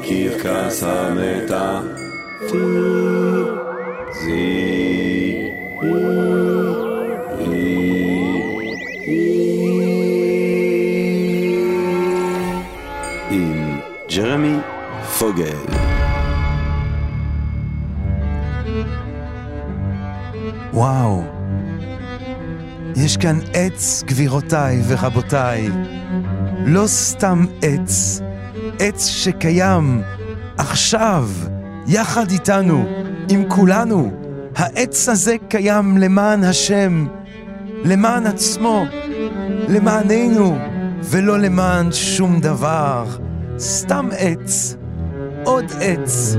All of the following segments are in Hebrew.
הקרקס עם ג'רמי פוגל. וואו, יש כאן עץ, גבירותיי ורבותיי. לא סתם עץ, עץ שקיים עכשיו, יחד איתנו, עם כולנו. העץ הזה קיים למען השם, למען עצמו, למעננו, ולא למען שום דבר. סתם עץ, עוד עץ.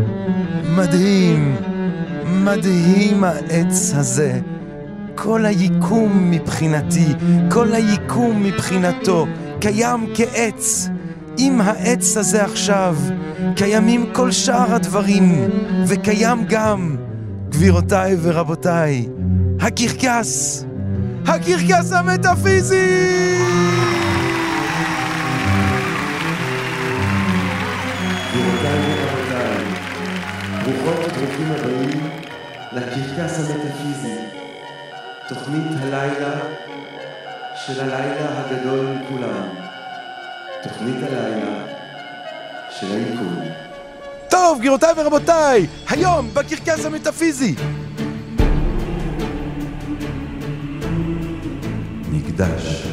מדהים, מדהים העץ הזה. כל היקום מבחינתי, כל היקום מבחינתו, קיים כעץ. עם העץ הזה עכשיו, קיימים כל שאר הדברים, וקיים גם, גבירותיי ורבותיי, הקרקס, הקרקס המטאפיזי! ברוכות וברוכים הבאים לקרקס המטאפיזי, תוכנית הלילה של הלילה הגדול מכולם, תוכנית הלילה של היקום. טוב, גבירותיי ורבותיי, היום בקרקס המטאפיזי. מקדש.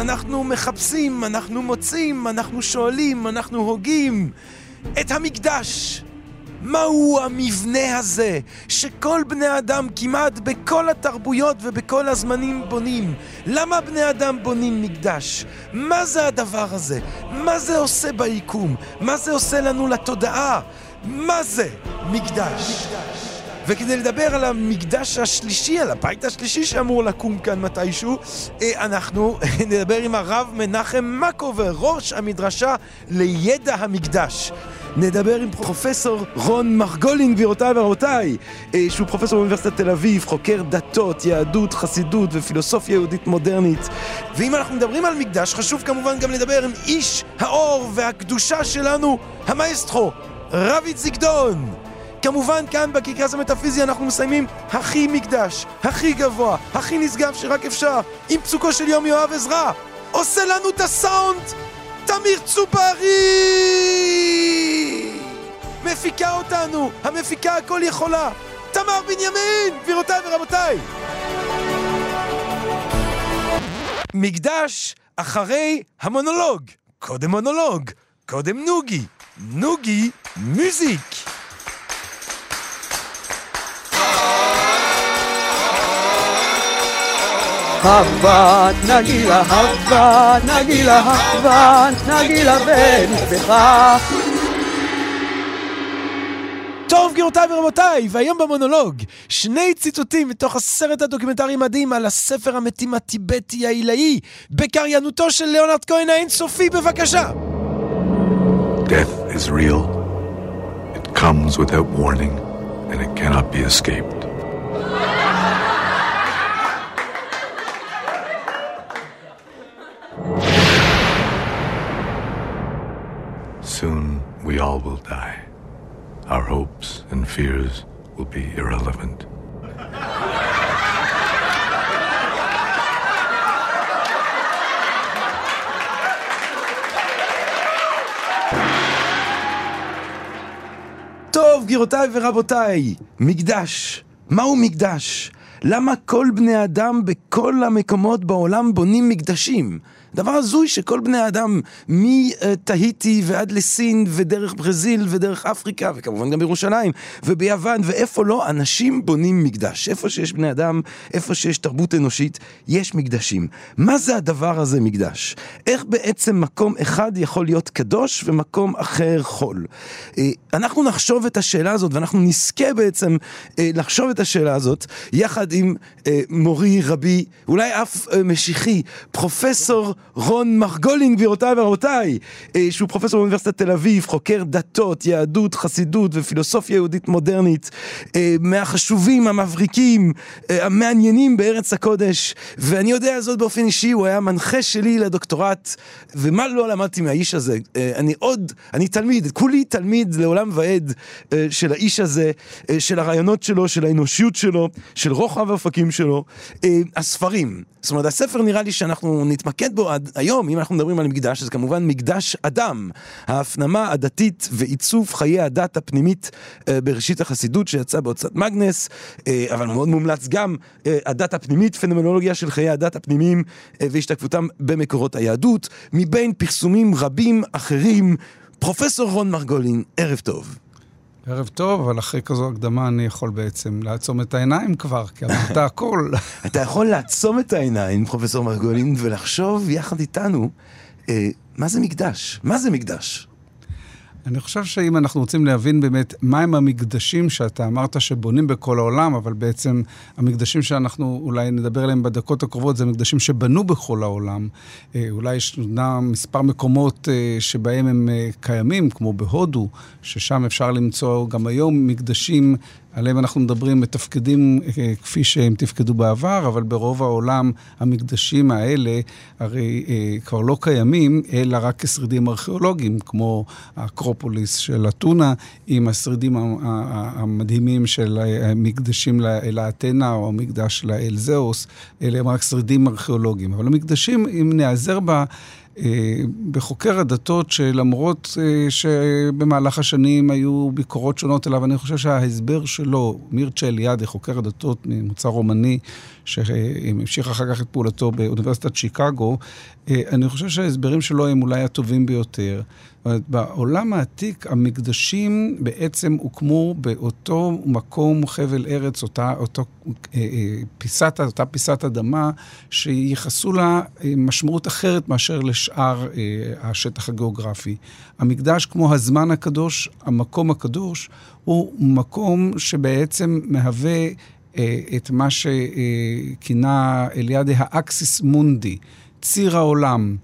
אנחנו מחפשים, אנחנו מוצאים, אנחנו שואלים, אנחנו הוגים את המקדש. מהו המבנה הזה שכל בני אדם כמעט בכל התרבויות ובכל הזמנים בונים? למה בני אדם בונים מקדש? מה זה הדבר הזה? מה זה עושה ביקום? מה זה עושה לנו לתודעה? מה זה מקדש? וכדי לדבר על המקדש השלישי, על הבית השלישי שאמור לקום כאן מתישהו, אה, אנחנו נדבר עם הרב מנחם מקובר, ראש המדרשה לידע המקדש. נדבר עם פרופסור רון מרגולין, גבירותיי ורבותיי, אה, שהוא פרופסור באוניברסיטת תל אביב, חוקר דתות, יהדות, חסידות ופילוסופיה יהודית מודרנית. ואם אנחנו מדברים על מקדש, חשוב כמובן גם לדבר עם איש האור והקדושה שלנו, המאסטרו, רביד זיגדון. כמובן כאן בקרקס המטאפיזי אנחנו מסיימים הכי מקדש, הכי גבוה, הכי נשגב שרק אפשר, עם פסוקו של יום יואב עזרא. עושה לנו את הסאונד, תמיר צופרי! מפיקה אותנו, המפיקה הכל יכולה, תמר בנימין, גבירותיי ורבותיי. מקדש אחרי המונולוג. קודם מונולוג, קודם נוגי. נוגי, מוזיק. הווה נגילה, הווה נגילה, הווה נגילה ונפחה. טוב, גבירותיי ורבותיי, והיום במונולוג, שני ציטוטים מתוך הסרט הדוקומנטרי מדהים על הספר המתים הטיבטי העילאי, בקריינותו של ליאונרד כהן האינסופי, בבקשה. Death is real. It comes without warning, and it cannot be escaped. We all will die. Our hopes and fears will be irrelevant. טוב, גבירותיי ורבותיי, מקדש. מהו מקדש? למה כל בני אדם בכל המקומות בעולם בונים מקדשים? דבר הזוי שכל בני האדם, מתהיטי ועד לסין ודרך ברזיל ודרך אפריקה וכמובן גם בירושלים וביוון ואיפה לא, אנשים בונים מקדש. איפה שיש בני אדם, איפה שיש תרבות אנושית, יש מקדשים. מה זה הדבר הזה מקדש? איך בעצם מקום אחד יכול להיות קדוש ומקום אחר חול? אה, אנחנו נחשוב את השאלה הזאת ואנחנו נזכה בעצם אה, לחשוב את השאלה הזאת יחד עם אה, מורי רבי, אולי אף משיחי, פרופסור רון מרגולין, גבירותיי ורבותיי, אה, שהוא פרופסור באוניברסיטת תל אביב, חוקר דתות, יהדות, חסידות ופילוסופיה יהודית מודרנית, אה, מהחשובים, המבריקים, אה, המעניינים בארץ הקודש, ואני יודע זאת באופן אישי, הוא היה מנחה שלי לדוקטורט, ומה לא למדתי מהאיש הזה? אני עוד, אני תלמיד, כולי תלמיד לעולם ועד של האיש הזה, של הרעיונות שלו, של האנושיות שלו, של רוחב האופקים שלו. הספרים, זאת אומרת, הספר נראה לי שאנחנו נתמקד בו היום, אם אנחנו מדברים על מקדש, אז כמובן מקדש אדם, ההפנמה הדתית ועיצוב חיי הדת הפנימית אה, בראשית החסידות שיצא בהוצאת מגנס, אה, אבל מאוד מומלץ גם אה, הדת הפנימית, פנומנולוגיה של חיי הדת הפנימיים והשתקפותם במקורות היהדות, מבין פרסומים רבים אחרים. פרופסור רון מרגולין, ערב טוב. ערב טוב, אבל אחרי כזו הקדמה אני יכול בעצם לעצום את העיניים כבר, כי אמרת הכל. אתה יכול לעצום את העיניים, פרופסור מרגולין, ולחשוב יחד איתנו, אה, מה זה מקדש? מה זה מקדש? אני חושב שאם אנחנו רוצים להבין באמת מהם המקדשים שאתה אמרת שבונים בכל העולם, אבל בעצם המקדשים שאנחנו אולי נדבר עליהם בדקות הקרובות, זה מקדשים שבנו בכל העולם. אה, אולי יש מספר מקומות אה, שבהם הם אה, קיימים, כמו בהודו, ששם אפשר למצוא גם היום מקדשים עליהם אנחנו מדברים, מתפקדים אה, כפי שהם תפקדו בעבר, אבל ברוב העולם המקדשים האלה הרי אה, כבר לא קיימים, אלא רק כשרידים ארכיאולוגיים, כמו האקרופוליס של אתונה, עם השרידים המדהימים של המקדשים לאתנה, או המקדש לאל זהוס, אלה הם רק שרידים ארכיאולוגיים. אבל המקדשים, אם נעזר בה... אה, בחוקר הדתות, שלמרות אה, שבמהלך השנים היו ביקורות שונות אליו, אני חושב שההסבר שלו, מירצ'ה אליאדי, חוקר הדתות ממוצא רומני, שהמשיך אחר כך את פעולתו באוניברסיטת שיקגו, אה, אני חושב שההסברים שלו הם אולי הטובים ביותר. בעולם העתיק המקדשים בעצם הוקמו באותו מקום, חבל ארץ, אותה, אותו, אה, אה, פיסת, אותה פיסת אדמה, שייחסו לה משמעות אחרת מאשר לשאר השטח הגיאוגרפי. המקדש, כמו הזמן הקדוש, המקום הקדוש, הוא מקום שבעצם מהווה את מה שכינה אליאדה האקסיס מונדי, ציר העולם.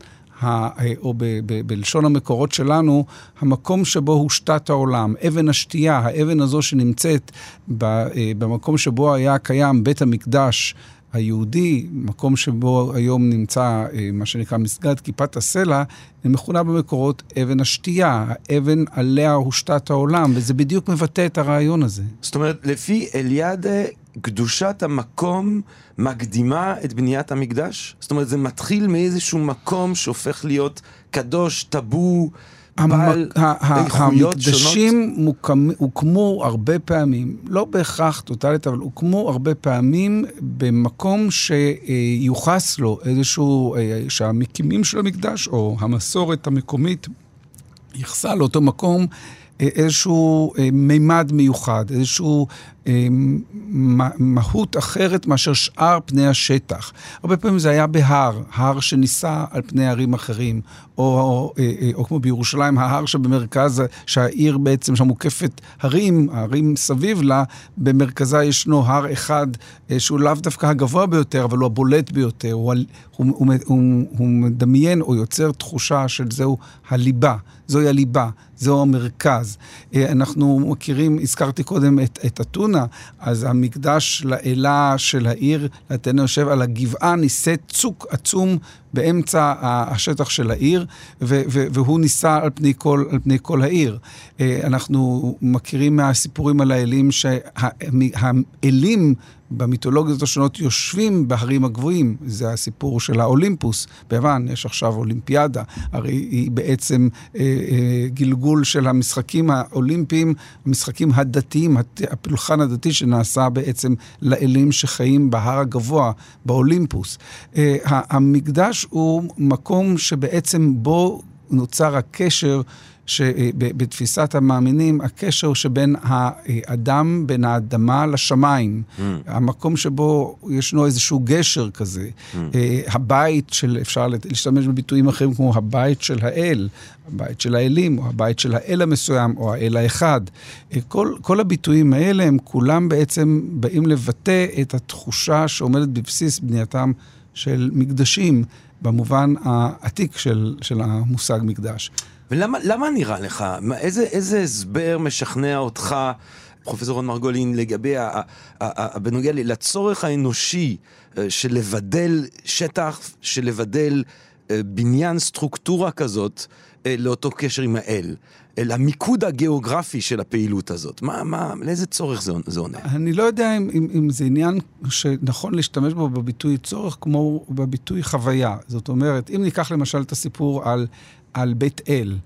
או ב, ב, בלשון המקורות שלנו, המקום שבו הושתת העולם, אבן השתייה, האבן הזו שנמצאת אה, במקום שבו היה קיים בית המקדש היהודי, מקום שבו היום נמצא אה, מה שנקרא מסגד כיפת הסלע, מכונה במקורות אבן השתייה, האבן עליה הושתת העולם, וזה בדיוק מבטא את הרעיון הזה. זאת אומרת, לפי אליאדה, קדושת המקום מקדימה את בניית המקדש? זאת אומרת, זה מתחיל מאיזשהו מקום שהופך להיות קדוש, טאבו, בעל איכויות שונות? המקדשים הוקמו הרבה פעמים, לא בהכרח טוטאלית, אבל הוקמו הרבה פעמים במקום שיוחס לו איזשהו, אה, שהמקימים של המקדש, או המסורת המקומית, ייחסה לאותו מקום איזשהו אה, מימד מיוחד, איזשהו אה, מהות אחרת מאשר שאר פני השטח. הרבה פעמים זה היה בהר, הר שנישא על פני ערים אחרים, או, או, אה, או, או כמו בירושלים, ההר שבמרכז, שהעיר בעצם, שם מוקפת הרים, הערים סביב לה, במרכזה ישנו הר אחד שהוא לאו דווקא הגבוה ביותר, אבל הוא הבולט ביותר, הוא, הוא, הוא, הוא, הוא מדמיין או יוצר תחושה של זהו הליבה, זוהי הליבה, זהו המרכז. אנחנו מכירים, הזכרתי קודם את אתונה, אתונה, אז המקדש לאלה של העיר, לאתנה יושב על הגבעה, נישא צוק עצום באמצע השטח של העיר, והוא נישא על על פני כל העיר. אה, אנחנו מכירים מהסיפורים על האלים שהאלים במיתולוגיות השונות יושבים בהרים הגבוהים. זה הסיפור של האולימפוס ביוון, יש עכשיו אולימפיאדה, הרי היא בעצם אה, אה, גלגול של המשחקים האולימפיים, המשחקים הדתיים, הפולחן הדתי שנעשה בעצם לאלים שחיים בהר הגבוה, באולימפוס. אה, המקדש הוא מקום שבעצם בו נוצר הקשר שבתפיסת המאמינים, הקשר שבין האדם, בין האדמה לשמיים. Mm. המקום שבו ישנו איזשהו גשר כזה. Mm. הבית של, אפשר להשתמש בביטויים אחרים כמו הבית של האל, הבית של האלים, או הבית של האל המסוים, או האל האחד. כל, כל הביטויים האלה הם כולם בעצם באים לבטא את התחושה שעומדת בבסיס בנייתם של מקדשים, במובן העתיק של, של המושג מקדש. ולמה למה נראה לך, איזה, איזה הסבר משכנע אותך, פרופסור רון מרגולין, לגבי, ה, ה, ה, ה, בנוגע לצורך האנושי אה, של לבדל שטח, של לבדל אה, בניין, סטרוקטורה כזאת, אה, לאותו קשר עם האל? למיקוד הגיאוגרפי של הפעילות הזאת. מה, מה, לאיזה צורך זה, זה עונה? אני לא יודע אם, אם, אם זה עניין שנכון להשתמש בו בביטוי צורך כמו בביטוי חוויה. זאת אומרת, אם ניקח למשל את הסיפור על, על בית אל,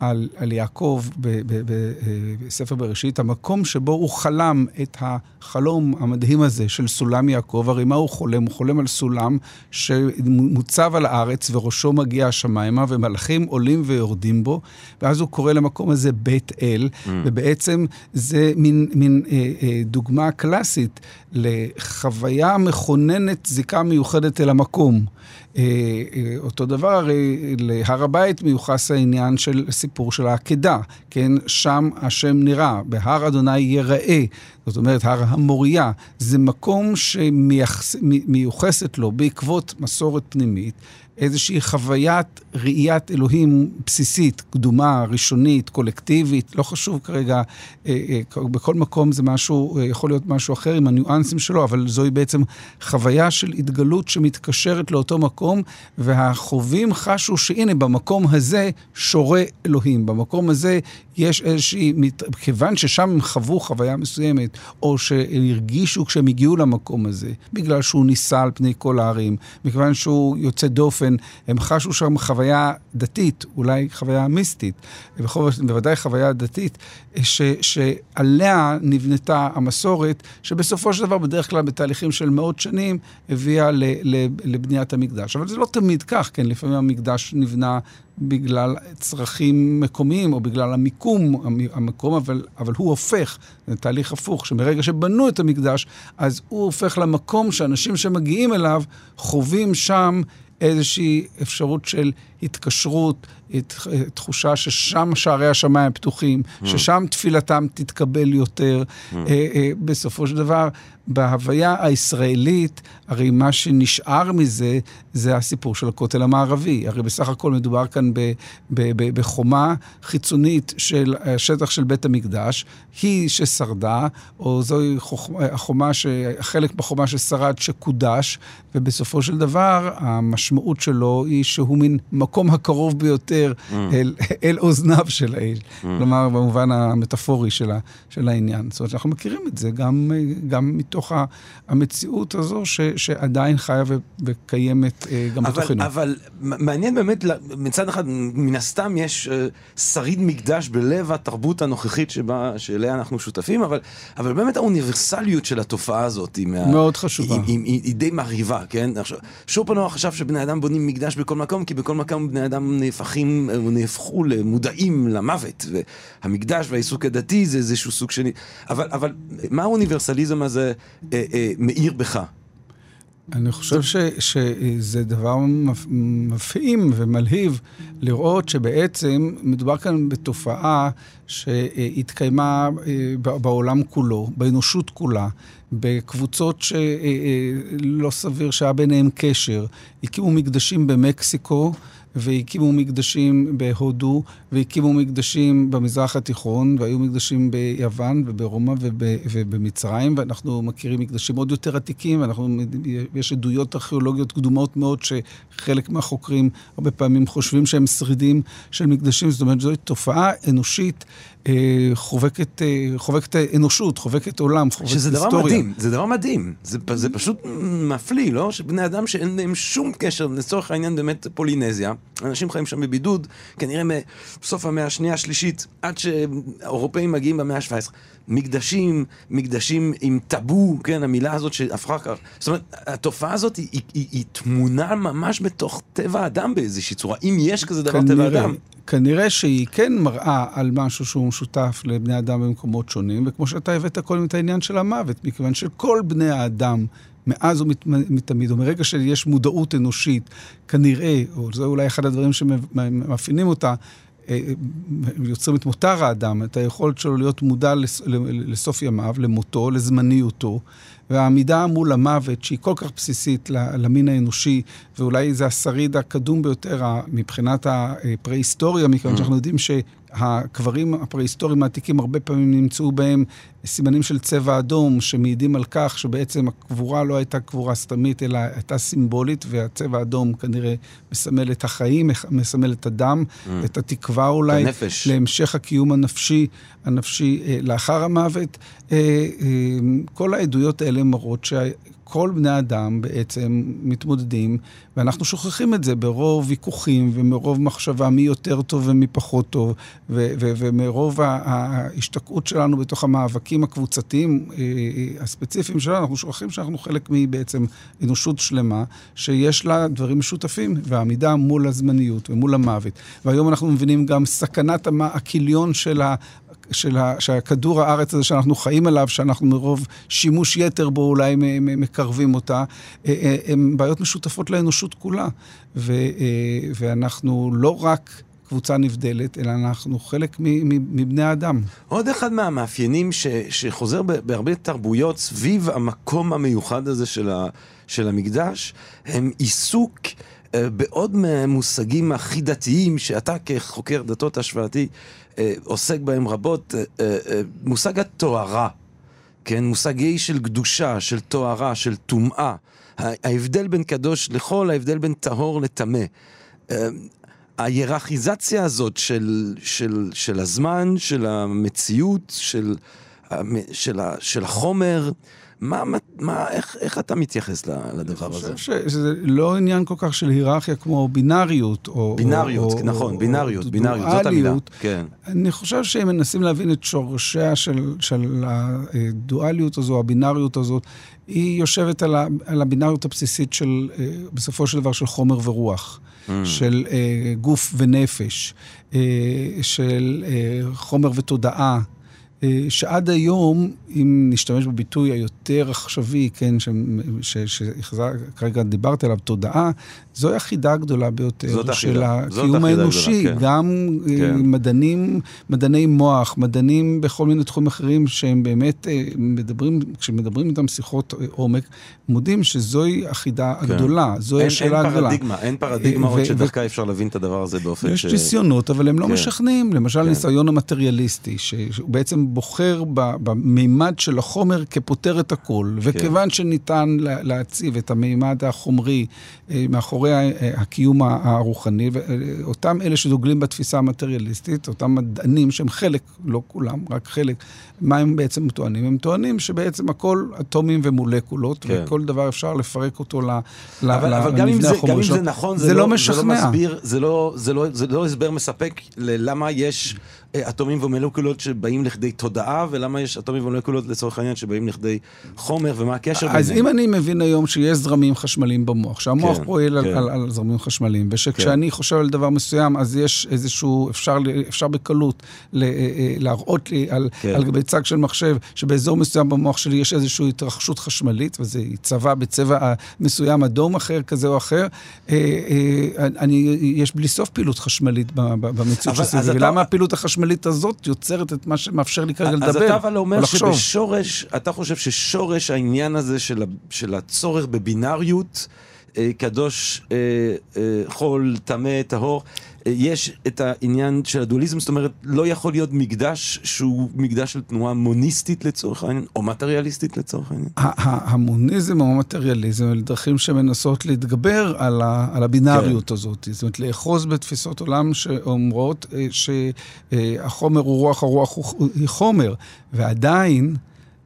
על, על יעקב בספר בראשית, המקום שבו הוא חלם את החלום המדהים הזה של סולם יעקב, הרי מה הוא חולם? הוא חולם על סולם שמוצב על הארץ וראשו מגיע השמיימה, ומלאכים עולים ויורדים בו, ואז הוא קורא למקום הזה בית אל, mm. ובעצם זה מין, מין אה, אה, דוגמה קלאסית לחוויה מכוננת זיקה מיוחדת אל המקום. אה, אה, אותו דבר הרי להר הבית מיוחס העניין של סיפור של העקדה, כן? שם השם נראה, בהר אדוני יראה, זאת אומרת, הר המוריה. זה מקום שמיוחסת לו בעקבות מסורת פנימית, איזושהי חוויית ראיית אלוהים בסיסית, קדומה, ראשונית, קולקטיבית, לא חשוב כרגע, אה, אה, בכל מקום זה משהו, אה, יכול להיות משהו אחר עם הניואנסים שלו, אבל זוהי בעצם חוויה של התגלות שמתקשרת לאותו מקום, והחווים חשו שהנה, במקום הזה שורה אלוהים, במקום הזה יש איזושהי, כיוון ששם הם חוו חוויה מסוימת, או שהרגישו כשהם הגיעו למקום הזה, בגלל שהוא נישא על פני כל הערים, מכיוון שהוא יוצא דופן, הם חשו שם חוויה דתית, אולי חוויה מיסטית, בוודאי חוויה דתית, ש, שעליה נבנתה המסורת, שבסופו של דבר, בדרך כלל בתהליכים של מאות שנים, הביאה ל, ל, לבניית המקדש. אבל זה לא תמיד כך, כן, לפעמים המקדש נבנה בגלל צרכים מקומיים או בגלל המיקום, המקום, אבל, אבל הוא הופך, זה תהליך הפוך, שמרגע שבנו את המקדש, אז הוא הופך למקום שאנשים שמגיעים אליו חווים שם איזושהי אפשרות של התקשרות, תחושה ששם שערי השמיים פתוחים, mm. ששם תפילתם תתקבל יותר. Mm. בסופו של דבר, בהוויה הישראלית, הרי מה שנשאר מזה, זה הסיפור של הכותל המערבי. הרי בסך הכל מדובר כאן ב, ב, ב, בחומה חיצונית של השטח של בית המקדש, היא ששרדה, או זוהי החומה, ש, חלק בחומה ששרד שקודש, ובסופו של דבר, המשמעות שלו היא שהוא מין המקום הקרוב ביותר mm. אל, אל אוזניו של האיש. Mm. כלומר, במובן המטאפורי של, ה, של העניין. זאת אומרת, אנחנו מכירים את זה גם, גם מתוך המציאות הזו ש, שעדיין חיה ו, וקיימת אה, גם אבל, בתוכנו. אבל מעניין באמת, מצד אחד, מן הסתם יש אה, שריד מקדש בלב התרבות הנוכחית שבה, שאליה אנחנו שותפים, אבל, אבל באמת האוניברסליות של התופעה הזאת היא מאוד מה, חשובה. היא, היא, היא, היא די מרהיבה, כן? עכשיו, שופנור חשב שבני אדם בונים מקדש בכל מקום, כי בכל מקום בני אדם נהפכים, או נהפכו למודעים למוות, והמקדש והעיסוק הדתי זה איזשהו סוג שני. אבל, אבל מה האוניברסליזם הזה אה, אה, מאיר בך? אני חושב ש, שזה דבר מפעים ומלהיב לראות שבעצם מדובר כאן בתופעה שהתקיימה אה, בעולם כולו, באנושות כולה, בקבוצות שלא סביר שהיה ביניהן קשר. הקימו מקדשים במקסיקו. והקימו מקדשים בהודו, והקימו מקדשים במזרח התיכון, והיו מקדשים ביוון וברומא וב, ובמצרים, ואנחנו מכירים מקדשים עוד יותר עתיקים, ויש עדויות ארכיאולוגיות קדומות מאוד, שחלק מהחוקרים הרבה פעמים חושבים שהם שרידים של מקדשים, זאת אומרת, זו תופעה אנושית אה, חובקת, אה, חובקת אנושות, חובקת עולם, חובקת שזה היסטוריה. שזה דבר מדהים, זה דבר מדהים. זה, זה פשוט מפליא, לא? שבני אדם שאין להם שום קשר, לצורך העניין באמת פולינזיה, אנשים חיים שם בבידוד, כנראה מסוף המאה השנייה, השלישית, עד שהאירופאים מגיעים במאה ה-17. מקדשים, מקדשים עם טאבו, כן, המילה הזאת שהפכה כך. זאת אומרת, התופעה הזאת היא, היא, היא, היא תמונה ממש בתוך טבע האדם באיזושהי צורה, אם יש כזה דבר כנראה, טבע אדם. כנראה שהיא כן מראה על משהו שהוא משותף לבני אדם במקומות שונים, וכמו שאתה הבאת קודם את העניין של המוות, מכיוון שכל בני האדם, מאז ומתמיד, או מרגע שיש מודעות אנושית, כנראה, או זה אולי אחד הדברים שמאפיינים אותה, יוצרים את מותר האדם, את היכולת שלו להיות מודע לסוף ימיו, למותו, לזמניותו, והעמידה מול המוות, שהיא כל כך בסיסית למין האנושי, ואולי זה השריד הקדום ביותר מבחינת הפרה-היסטוריה, מכיוון mm. שאנחנו יודעים ש... הקברים הפרה-היסטוריים העתיקים, הרבה פעמים נמצאו בהם סימנים של צבע אדום, שמעידים על כך שבעצם הקבורה לא הייתה קבורה סתמית, אלא הייתה סימבולית, והצבע האדום כנראה מסמל את החיים, מסמל את הדם, mm. את התקווה אולי. הנפש. להמשך הקיום הנפשי, הנפשי אה, לאחר המוות. אה, אה, כל העדויות האלה מראות שה... כל בני האדם בעצם מתמודדים, ואנחנו שוכחים את זה ברוב ויכוחים ומרוב מחשבה מי יותר טוב ומי פחות טוב, ו- ו- ומרוב ההשתקעות שלנו בתוך המאבקים הקבוצתיים אה, אה, הספציפיים שלנו, אנחנו שוכחים שאנחנו חלק מבעצם אנושות שלמה, שיש לה דברים משותפים, והעמידה מול הזמניות ומול המוות. והיום אנחנו מבינים גם סכנת הכיליון של ה... של ה, שהכדור הארץ הזה שאנחנו חיים עליו, שאנחנו מרוב שימוש יתר בו אולי מקרבים אותה, אה, הן בעיות משותפות לאנושות כולה. ו, ואנחנו לא רק... קבוצה נבדלת, אלא אנחנו חלק מבני האדם. עוד אחד מהמאפיינים ש, שחוזר בהרבה תרבויות סביב המקום המיוחד הזה של, ה, של המקדש, הם עיסוק בעוד מושגים הכי דתיים, שאתה כחוקר דתות השוואתי אה, עוסק בהם רבות, אה, אה, מושג הטהרה, כן? מושגי של קדושה, של טהרה, של טומאה. ההבדל בין קדוש לחול, ההבדל בין טהור לטמא. ההיררכיזציה הזאת של, של, של הזמן, של המציאות, של, של, של החומר, מה, מה, איך, איך אתה מתייחס לדבר הזה? אני חושב שזה לא עניין כל כך של היררכיה כמו בינאריות, או... בינאריות, או, נכון, או, בינאריות, או בינאריות, זאת המילה. כן. אני חושב שהם מנסים להבין את שורשיה של, של הדואליות הזו, הבינאריות הזאת, היא יושבת על, ה, על הבינאריות הבסיסית של, אה, בסופו של דבר, של חומר ורוח. Mm. של אה, גוף ונפש, אה, של אה, חומר ותודעה, אה, שעד היום, אם נשתמש בביטוי היותר עכשווי, כן, שכרגע דיברתי עליו, תודעה, זוהי החידה הגדולה ביותר של הקיום האנושי. גדולה, כן. גם אה, כן. מדענים, מדעני מוח, מדענים בכל מיני תחומים אחרים שהם באמת אה, מדברים, כשמדברים איתם שיחות עומק, מודים שזוהי החידה כן. הגדולה, זוהי השאלה הגדולה. אין פרדיגמה, אין פרדיגמה עוד שדווקא אפשר להבין את הדבר הזה באופן יש ש... יש ניסיונות, אבל הם לא כן. משכנעים. למשל, כן. ניסיון המטריאליסטי, שהוא בעצם בוחר במימד של החומר כפותר את הכל, כן. וכיוון שניתן להציב את המימד החומרי אה, מאחורי הקיום הרוחני, ואותם אלה שדוגלים בתפיסה המטריאליסטית, אותם מדענים שהם חלק, לא כולם, רק חלק, מה הם בעצם טוענים? הם טוענים שבעצם הכל אטומים ומולקולות, כן. וכל דבר אפשר לפרק אותו אבל, אבל גם אם זה, גם אם זה נכון, זה, זה לא, לא משכנע. זה לא מסביר, זה לא, זה, לא, זה לא הסבר מספק ללמה יש אה, אטומים ומולקולות שבאים לכדי תודעה, ולמה יש אטומים ומולקולות לצורך העניין שבאים לכדי חומר, ומה הקשר ביניהם. אז אם אני מבין היום שיש זרמים חשמליים במוח, שהמוח כן, פועל כן. על, על, על זרמים חשמליים, ושכשאני כן. חושב על דבר מסוים, אז יש איזשהו, אפשר, אפשר בקלות ל, אה, אה, להראות לי על, כן. על גבי צג של מחשב, שבאזור מסוים במוח שלי יש איזושהי התרחשות חשמלית, וזה צבע בצבע מסוים, אדום אחר, כזה או אחר, אני, יש בלי סוף פעילות חשמלית במציאות של סביבי, ולמה הפעילות החשמלית... הזאת יוצרת את מה שמאפשר לי כרגע לדבר אז אתה אבל אומר שבשורש, אתה חושב ששורש העניין הזה של, של הצורך בבינאריות, אה, קדוש, אה, אה, חול, טמא, טהור, יש את העניין של הדואליזם, זאת אומרת, לא יכול להיות מקדש שהוא מקדש של תנועה מוניסטית לצורך העניין, או מטריאליסטית לצורך העניין. המוניזם או המטריאליזם אלה דרכים שמנסות להתגבר על, ה, על הבינאריות כן. הזאת. זאת אומרת, לאחוז בתפיסות עולם שאומרות שהחומר הוא רוח, הרוח היא חומר, ועדיין...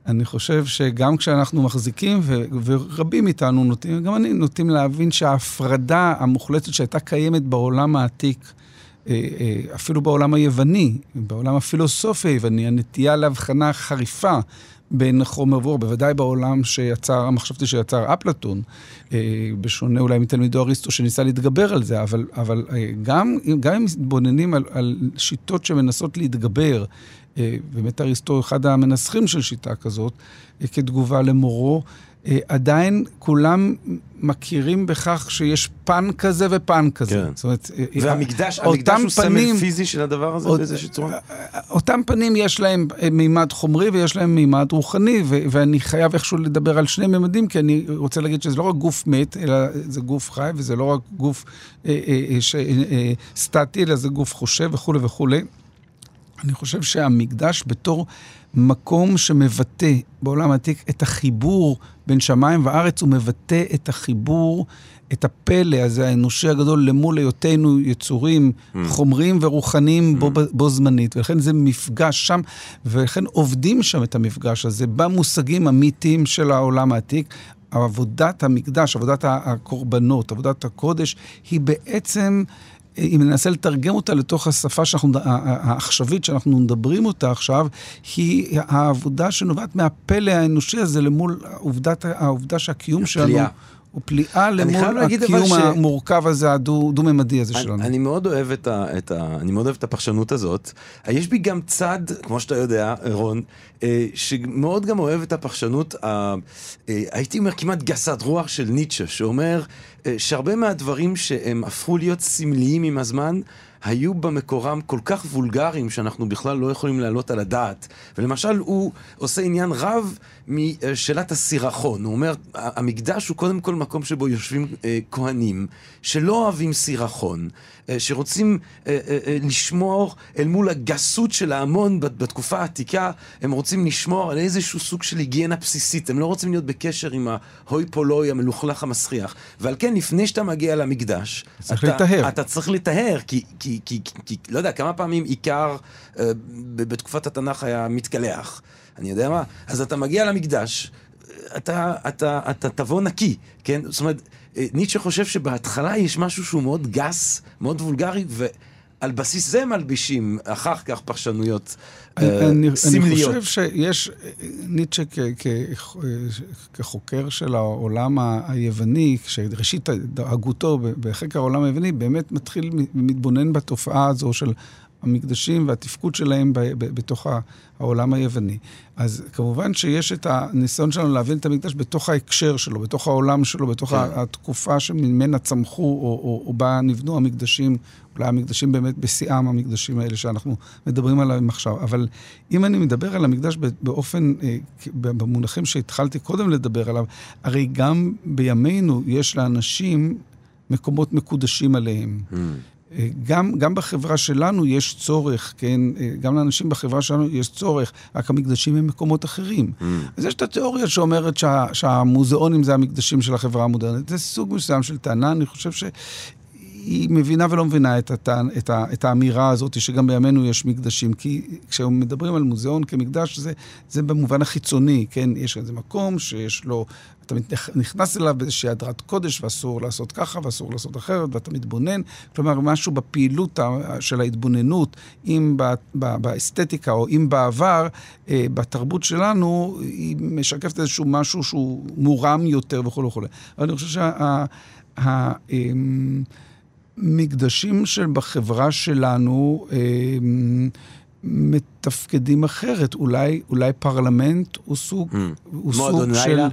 אני חושב שגם כשאנחנו מחזיקים, ו- ורבים מאיתנו נוטים, גם אני נוטים להבין שההפרדה המוחלטת שהייתה קיימת בעולם העתיק, אה, אה, אפילו בעולם היווני, בעולם הפילוסופי היווני, הנטייה להבחנה חריפה בין חומר ואור, בוודאי בעולם שיצר, המחשבתי שיצר אפלטון, אה, בשונה אולי מתלמידו אריסטו שניסה להתגבר על זה, אבל, אבל גם, גם אם מתבוננים על, על שיטות שמנסות להתגבר, באמת אריסטו אחד המנסחים של שיטה כזאת, כתגובה למורו, אה, עדיין כולם מכירים בכך שיש פן כזה ופן כזה. כן. זאת אומרת, אה, והמקדש אותם המקדש הוא פנים- סמל פיזי של הדבר הזה באיזושהי צורה? אותם פנים יש להם אה, מימד חומרי ויש להם מימד רוחני, ו- ואני חייב איכשהו לדבר על שני מימדים, כי אני רוצה להגיד שזה לא רק גוף מת, אלא זה גוף חי, וזה לא רק גוף אה, אה, אה, ש- אה, אה, סטטי, אלא זה גוף חושב וכולי וכולי. אני חושב שהמקדש בתור מקום שמבטא בעולם העתיק את החיבור בין שמיים וארץ, הוא מבטא את החיבור, את הפלא הזה האנושי הגדול למול היותנו יצורים חומריים ורוחניים בו, בו זמנית. ולכן זה מפגש שם, ולכן עובדים שם את המפגש הזה במושגים המיתיים של העולם העתיק. עבודת המקדש, עבודת הקורבנות, עבודת הקודש, היא בעצם... אם ננסה לתרגם אותה לתוך השפה שאנחנו, העכשווית שאנחנו מדברים אותה עכשיו, היא העבודה שנובעת מהפלא האנושי הזה למול העובדת, העובדה שהקיום שלנו הפליאה. הוא פליאה למול הקיום ש- המורכב הזה, הדו-ממדי הזה אני, שלנו. אני מאוד אוהב את ה, את ה... אני מאוד אוהב את הפרשנות הזאת. יש בי גם צד, כמו שאתה יודע, רון, אה, שמאוד גם אוהב את הפרשנות, ה, אה, הייתי אומר כמעט גסת רוח של ניטשה, שאומר שהרבה מהדברים שהם הפכו להיות סמליים עם הזמן, היו במקורם כל כך וולגריים שאנחנו בכלל לא יכולים להעלות על הדעת. ולמשל, הוא עושה עניין רב משאלת הסירחון. הוא אומר, המקדש הוא קודם כל מקום שבו יושבים אה, כהנים שלא אוהבים סירחון, אה, שרוצים אה, אה, אה, לשמור אל מול הגסות של ההמון בת- בתקופה העתיקה, הם רוצים לשמור על איזשהו סוג של היגיינה בסיסית, הם לא רוצים להיות בקשר עם ההוי פולוי המלוכלך המסריח. ועל כן, לפני שאתה מגיע למקדש, צריך אתה, לטהר. אתה צריך לטהר, כי, כי, כי, כי, לא יודע, כמה פעמים עיקר אה, בתקופת התנ"ך היה מתקלח. אני יודע מה? אז אתה מגיע למקדש, אתה, אתה, אתה תבוא נקי, כן? זאת אומרת, אה, ניטשה חושב שבהתחלה יש משהו שהוא מאוד גס, מאוד וולגרי, ועל בסיס זה מלבישים אחר כך פרשנויות אה, אני, אני סמליות. חושב שיש, ניטשה כ, כ, כחוקר של העולם היווני, כשראשית הגותו בחקר העולם היווני, באמת מתחיל ומתבונן בתופעה הזו של המקדשים והתפקוד שלהם ב, ב, בתוך העולם היווני. אז כמובן שיש את הניסיון שלנו להבין את המקדש בתוך ההקשר שלו, בתוך העולם שלו, בתוך כן. התקופה שממנה צמחו או, או, או בה נבנו המקדשים, אולי המקדשים באמת בשיאם, המקדשים האלה שאנחנו מדברים עליהם עכשיו. אבל אם אני מדבר על המקדש באופן, אה, במונחים שהתחלתי קודם לדבר עליו, הרי גם בימינו יש לאנשים מקומות מקודשים עליהם. Mm. גם, גם בחברה שלנו יש צורך, כן? אה, גם לאנשים בחברה שלנו יש צורך, רק המקדשים הם מקומות אחרים. Mm. אז יש את התיאוריה שאומרת שה, שהמוזיאונים זה המקדשים של החברה המודרנית. זה סוג מסוים של טענה, אני חושב שהיא מבינה ולא מבינה את, הטען, את, ה, את האמירה הזאת שגם בימינו יש מקדשים. כי כשמדברים על מוזיאון כמקדש, זה, זה במובן החיצוני, כן? יש איזה מקום שיש לו... אתה נכנס אליו באיזושהי הדרת קודש, ואסור לעשות ככה, ואסור לעשות אחרת, ואתה מתבונן. כלומר, משהו בפעילות ה- של ההתבוננות, אם באסתטיקה או אם בעבר, אה, בתרבות שלנו, היא משקפת איזשהו משהו שהוא מורם יותר וכו' וכו'. אבל אני חושב שהמקדשים שבחברה שלנו, אמ, מתפקדים אחרת. אולי, אולי פרלמנט הוא סוג, Mm. הוא מועדון סוג לילה? של... אה,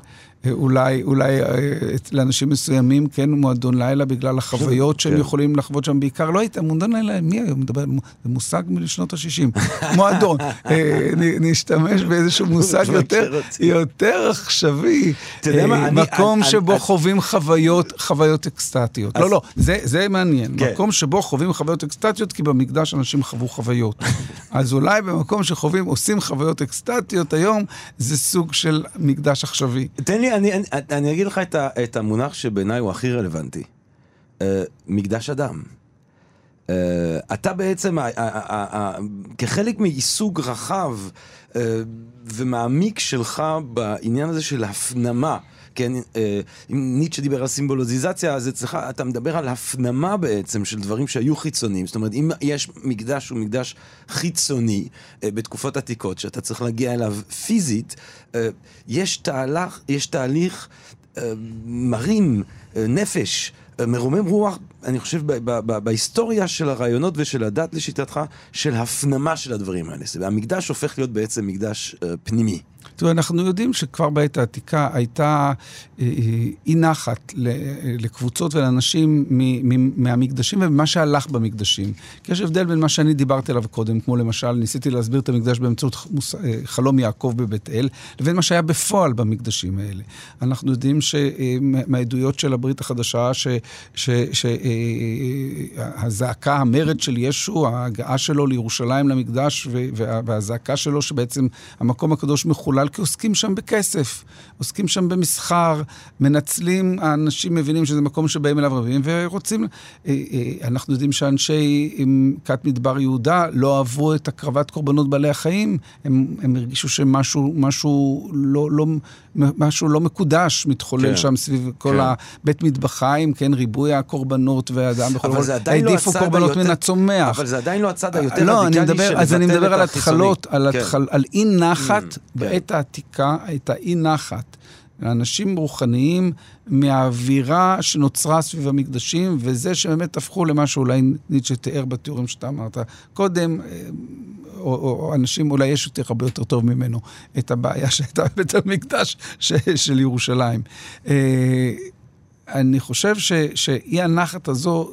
אולי, אולי אה, את- לאנשים מסוימים, כן, מועדון לילה, בגלל החוויות שהם כן. יכולים לחוות שם. בעיקר לא הייתה, מועדון לילה, מי היום מדבר? זה מושג משנות ה-60. מועדון. אה, נשתמש באיזשהו מושג יותר. יותר עכשווי. אתה יודע מה, אה, אני- מקום שבו חווים חוויות, חוויות אקסטטיות. לא, לא, זה, זה מעניין. כן. מקום שבו חווים חוויות אקסטטיות, כי במקדש אנשים חוו חוויות. אז אולי במקום שחווים, עושים חוויות אקסטטיות היום, זה סוג של מקדש עכשווי. תן לי, אני, אני, אני אגיד לך את, ה, את המונח שבעיניי הוא הכי רלוונטי. Uh, מקדש אדם. Uh, אתה בעצם, ה, ה, ה, ה, כחלק מעיסוק רחב uh, ומעמיק שלך בעניין הזה של הפנמה, כן, uh, אם ניטשה דיבר על סימבולוזיזציה, אז אצלך אתה מדבר על הפנמה בעצם של דברים שהיו חיצוניים. זאת אומרת, אם יש מקדש שהוא מקדש חיצוני uh, בתקופות עתיקות, שאתה צריך להגיע אליו פיזית, uh, יש תהלך, יש תהליך uh, מרים uh, נפש. uh, מרומם רוח אני חושב, ב- ב- ב- בהיסטוריה של הרעיונות ושל הדת, לשיטתך, של הפנמה של הדברים האלה. המקדש הופך להיות בעצם מקדש אה, פנימי. תראו, אנחנו יודעים שכבר בעת העתיקה הייתה אה, אה, אי נחת אה, לקבוצות ולאנשים מהמקדשים וממה שהלך במקדשים. כי יש הבדל בין מה שאני דיברתי עליו קודם, כמו למשל, ניסיתי להסביר את המקדש באמצעות חלום יעקב בבית אל, לבין מה שהיה בפועל במקדשים האלה. אנחנו יודעים שמהעדויות של הברית החדשה, שהזעקה, המרד של ישו, ההגעה שלו לירושלים למקדש והזעקה שלו שבעצם המקום הקדוש מחולל, כי עוסקים שם בכסף, עוסקים שם במסחר, מנצלים, האנשים מבינים שזה מקום שבאים אליו רבים, ורוצים... אה, אה, אנחנו יודעים שאנשי אה, כת מדבר יהודה לא אהבו את הקרבת קורבנות בעלי החיים, הם, הם הרגישו שמשהו משהו לא, לא, משהו לא מקודש מתחולל כן. כן. שם סביב כל כן. הבית מטבחיים, כן, ריבוי הקורבנות והאדם בכל אבל זה עדיין לא הצד קורבנות מן הצומח. אבל זה עדיין לא הצד היותר לא, אני רדיקלי מדבר, של אז אני מדבר על. התחלות, על, כן. התחל, על אי נחת Mm, בעת העתיקה, הייתה אי נחת. לאנשים רוחניים מהאווירה שנוצרה סביב המקדשים, וזה שבאמת הפכו למה שאולי ניטשה תיאר בתיאורים שאתה אמרת קודם, אה, או, או, או אנשים, אולי יש יותר הרבה יותר טוב ממנו, את הבעיה שהייתה בבית המקדש של ירושלים. אני חושב ש, שאי הנחת הזו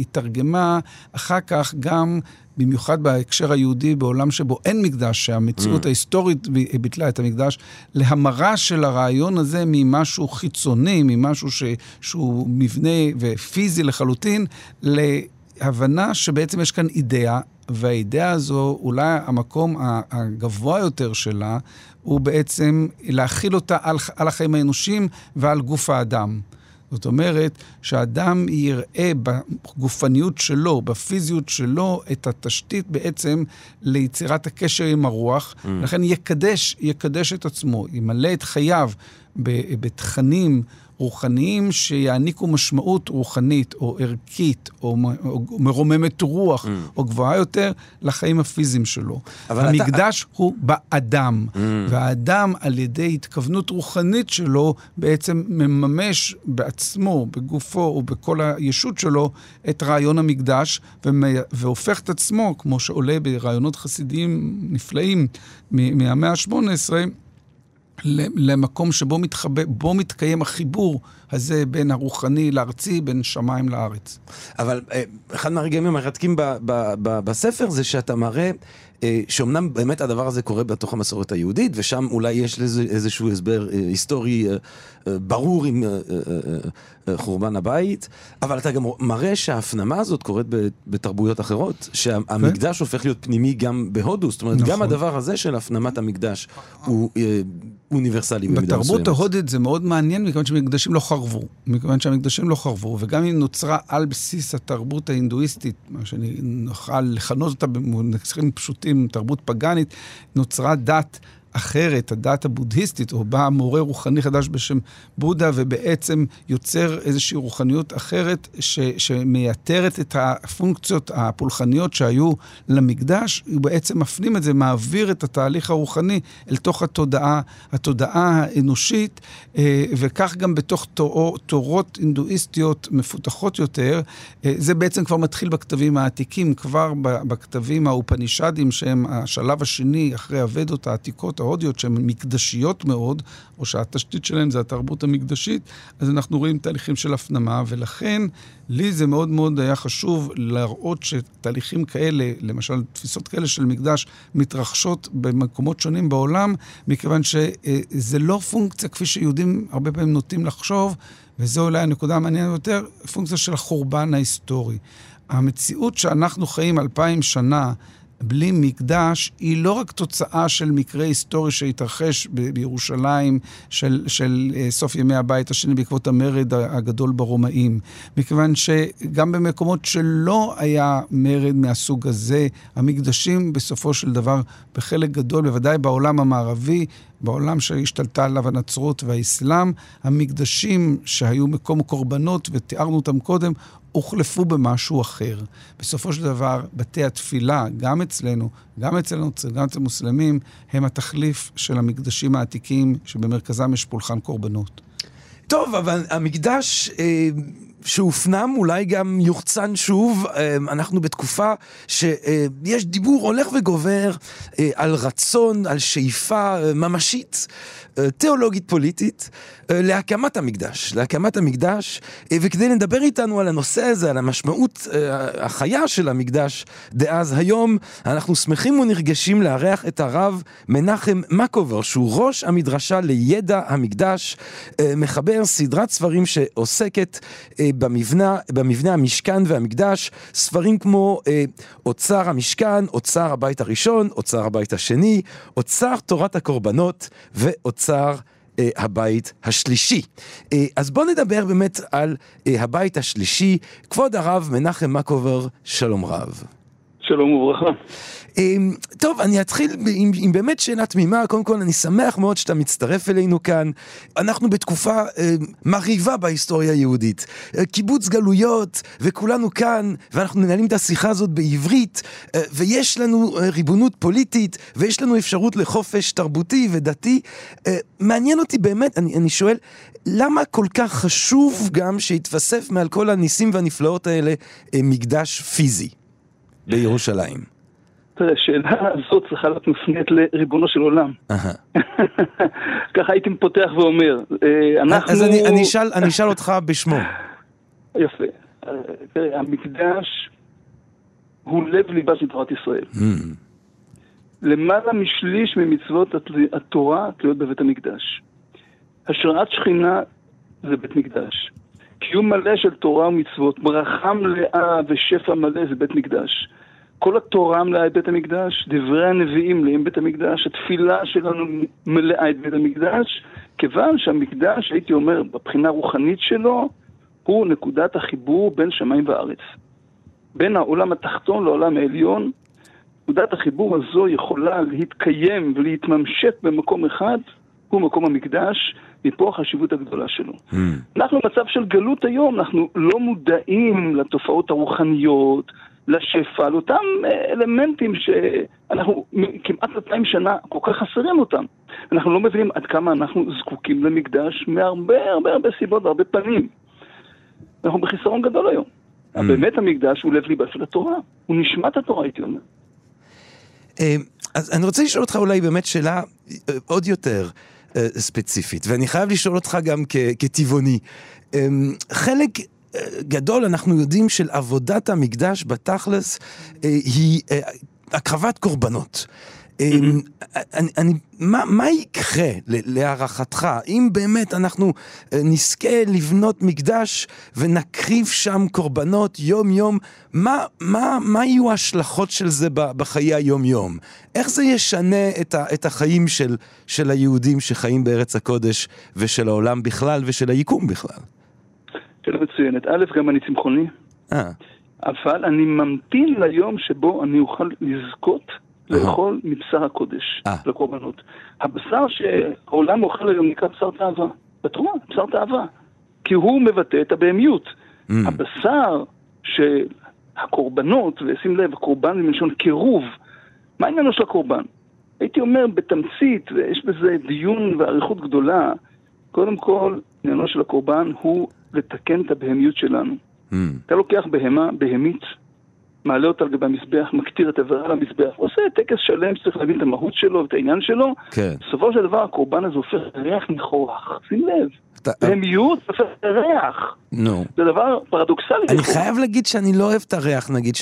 התרגמה אחר כך גם, במיוחד בהקשר היהודי, בעולם שבו אין מקדש, שהמציאות Mm. ההיסטורית ביטלה את המקדש, להמרה של הרעיון הזה ממשהו חיצוני, ממשהו ש, שהוא מבנה ופיזי לחלוטין, להבנה שבעצם יש כאן אידאה, והאידאה הזו, אולי המקום הגבוה יותר שלה, הוא בעצם להכיל אותה על, על החיים האנושיים ועל גוף האדם. זאת אומרת, שהאדם יראה בגופניות שלו, בפיזיות שלו, את התשתית בעצם ליצירת הקשר עם הרוח, mm. לכן יקדש, יקדש את עצמו, ימלא את חייו בתכנים רוחניים שיעניקו משמעות רוחנית או ערכית או, מרוממת רוח mm. או גבוהה יותר לחיים הפיזיים שלו. המקדש אתה... הוא באדם, mm. והאדם על ידי התכוונות רוחנית שלו בעצם מממש בעצמו, בגופו ובכל הישות שלו את רעיון המקדש והופך את עצמו, כמו שעולה ברעיונות חסידיים נפלאים מהמאה ה-18, ל- למקום שבו מתחבא, בו מתקיים החיבור הזה בין הרוחני לארצי, בין שמיים לארץ. אבל אה, אחד מהרגעים המרתקים בספר זה שאתה מראה אה, שאומנם באמת הדבר הזה קורה בתוך המסורת היהודית, ושם אולי יש לזה איזשהו הסבר אה, היסטורי אה, אה, ברור עם אה, אה, אה, אה, חורבן הבית, אבל אתה גם מראה שההפנמה הזאת קורית בתרבויות אחרות, שהמקדש הופך להיות פנימי גם בהודו, זאת אומרת, גם נכון. הדבר הזה של הפנמת המקדש הוא אה, אוניברסלי במידה מסוימת. בתרבות ההודית זה מאוד מעניין, מכיוון שהמקדשים לא חרבו. מכיוון שהמקדשים לא חרבו, וגם אם נוצרה על בסיס התרבות ההינדואיסטית, מה שאני נוכל לכנות אותה במונחים פשוטים, תרבות פגאנית, נוצרה דת אחרת, הדת הבודהיסטית, או בא מורה רוחני חדש בשם בודה, ובעצם יוצר איזושהי רוחניות אחרת, ש, שמייתרת את הפונקציות הפולחניות שהיו למקדש, הוא בעצם מפנים את זה, מעביר את התהליך הרוחני אל תוך התודעה, התודעה האנושית, אה, וכך גם בתוך תור, תורות הינדואיסטיות מפותחות יותר. אה, זה בעצם כבר מתחיל בכתבים העתיקים, כבר בכתבים האופנישדים, שהם השלב השני אחרי הוודות העתיקות ההודיות, שהן מקדשיות מאוד, או שהתשתית שלהן זה התרבות המקדשית, אז אנחנו רואים תהליכים של הפנמה, ולכן לי זה מאוד מאוד היה חשוב להראות שתהליכים כאלה, למשל תפיסות כאלה של מקדש, מתרחשות במקומות שונים בעולם, מכיוון שזה לא פונקציה כפי שיהודים הרבה פעמים נוטים לחשוב, וזו אולי הנקודה המעניינת יותר, פונקציה של החורבן ההיסטורי. המציאות שאנחנו חיים אלפיים שנה בלי מקדש, היא לא רק תוצאה של מקרה היסטורי שהתרחש ב- בירושלים של, של אה, סוף ימי הבית השני בעקבות המרד הגדול ברומאים. מכיוון שגם במקומות שלא היה מרד מהסוג הזה, המקדשים בסופו של דבר, בחלק גדול, בוודאי בעולם המערבי, בעולם שהשתלטה עליו הנצרות והאסלאם, המקדשים שהיו מקום קורבנות, ותיארנו אותם קודם, הוחלפו במשהו אחר. בסופו של דבר, בתי התפילה, גם אצלנו, גם אצל הנוצרים, גם אצל מוסלמים, הם התחליף של המקדשים העתיקים, שבמרכזם יש פולחן קורבנות. טוב, אבל המקדש, אה, שהופנם, אולי גם יוחצן שוב. אה, אנחנו בתקופה שיש דיבור הולך וגובר אה, על רצון, על שאיפה אה, ממשית, תיאולוגית פוליטית, להקמת המקדש. להקמת המקדש, וכדי לדבר איתנו על הנושא הזה, על המשמעות החיה של המקדש דאז היום, אנחנו שמחים ונרגשים לארח את הרב מנחם מקובר, שהוא ראש המדרשה לידע המקדש, מחבר סדרת ספרים שעוסקת במבנה, במבנה המשכן והמקדש, ספרים כמו אה, אוצר המשכן, אוצר הבית הראשון, אוצר הבית השני, אוצר תורת הקורבנות ואוצר אה, הבית השלישי. אה, אז בואו נדבר באמת על אה, הבית השלישי. כבוד הרב מנחם מקובר, שלום רב. שלום וברכה. אמ, טוב, אני אתחיל עם, עם באמת שאלה תמימה. קודם כל, אני שמח מאוד שאתה מצטרף אלינו כאן. אנחנו בתקופה אה, מרהיבה בהיסטוריה היהודית. אה, קיבוץ גלויות, וכולנו כאן, ואנחנו מנהלים את השיחה הזאת בעברית, אה, ויש לנו אה, ריבונות פוליטית, ויש לנו אפשרות לחופש תרבותי ודתי. אה, מעניין אותי באמת, אני, אני שואל, למה כל כך חשוב גם שיתווסף מעל כל הניסים והנפלאות האלה אה, מקדש פיזי בירושלים? תראה, השאלה הזאת צריכה להיות מופנית לריבונו של עולם. ככה הייתי פותח ואומר, אה, אנחנו... אז אני, אני, אשאל, אני אשאל אותך בשמו. יפה. אה, תראה, המקדש הוא לב ליבה של תורת ישראל. Mm, למעלה משליש ממצוות התורה תלויות בבית המקדש. השראת שכינה זה בית מקדש. קיום מלא של תורה ומצוות, ברכה מלאה ושפע מלא זה בית מקדש. כל התורה מלאה את בית המקדש, דברי הנביאים מלאים בית המקדש, התפילה שלנו מלאה את בית המקדש, כיוון שהמקדש, הייתי אומר, בבחינה הרוחנית שלו, הוא נקודת החיבור בין שמיים וארץ. בין העולם התחתון לעולם העליון, נקודת החיבור הזו יכולה להתקיים ולהתממשק במקום אחד, הוא מקום המקדש, מפה החשיבות הגדולה שלו. mm, אנחנו במצב של גלות היום, אנחנו לא מודעים לתופעות הרוחניות, לשפע, לאותם אה, אלמנטים שאנחנו כמעט אלפיים שנה כל כך חסרים אותם. אנחנו לא מבינים עד כמה אנחנו זקוקים למקדש מהרבה הרבה הרבה סיבות והרבה פנים. אנחנו בחיסרון גדול היום. Mm. באמת המקדש הוא לב ליבה של התורה, הוא נשמת התורה הייתי אומר. אה, אז אני רוצה לשאול אותך אולי באמת שאלה אה, עוד יותר ספציפית, ואני חייב לשאול אותך גם כ- כטבעוני. חלק גדול, אנחנו יודעים, של עבודת המקדש בתכלס אה, היא אה, הקרבת קורבנות. אה, אני, אני, מה, מה יקרה להערכתך אם באמת אנחנו אה, נזכה לבנות מקדש ונקריב שם קורבנות יום-יום? מה, מה, מה יהיו ההשלכות של זה בחיי היום-יום? איך זה ישנה את, ה, את החיים של, של היהודים שחיים בארץ הקודש ושל העולם בכלל ושל היקום בכלל? שאלה מצוינת. א', גם אני צמחוני, אה, אבל אני ממתין ליום שבו אני אוכל לזכות לאכול מבשר הקודש, אה. לקורבנות. הבשר שהעולם אוכל היום נקרא בשר תאווה. בתורה, בשר תאווה. כי הוא מבטא את הבהמיות. Mm. הבשר של הקורבנות, ושים לב, הקורבן מלשון קירוב, מה עניינו של הקורבן? הייתי אומר בתמצית, ויש בזה דיון ואריכות גדולה, קודם כל, עניינו של הקורבן הוא לתקן את הבהמיות שלנו. mm, אתה לוקח בהמה, בהמית, מעלה אותה על גבי המזבח, מקטיר את איברה על המזבח, עושה טקס שלם שצריך להבין את המהות שלו ואת העניין שלו. כן. בסופו של דבר הקורבן הזה הופך לריח ניחוח. שים לב, בהמיות הופך לריח. נו. זה דבר פרדוקסלי. אני. חייב להגיד שאני לא אוהב את הריח, נגיד,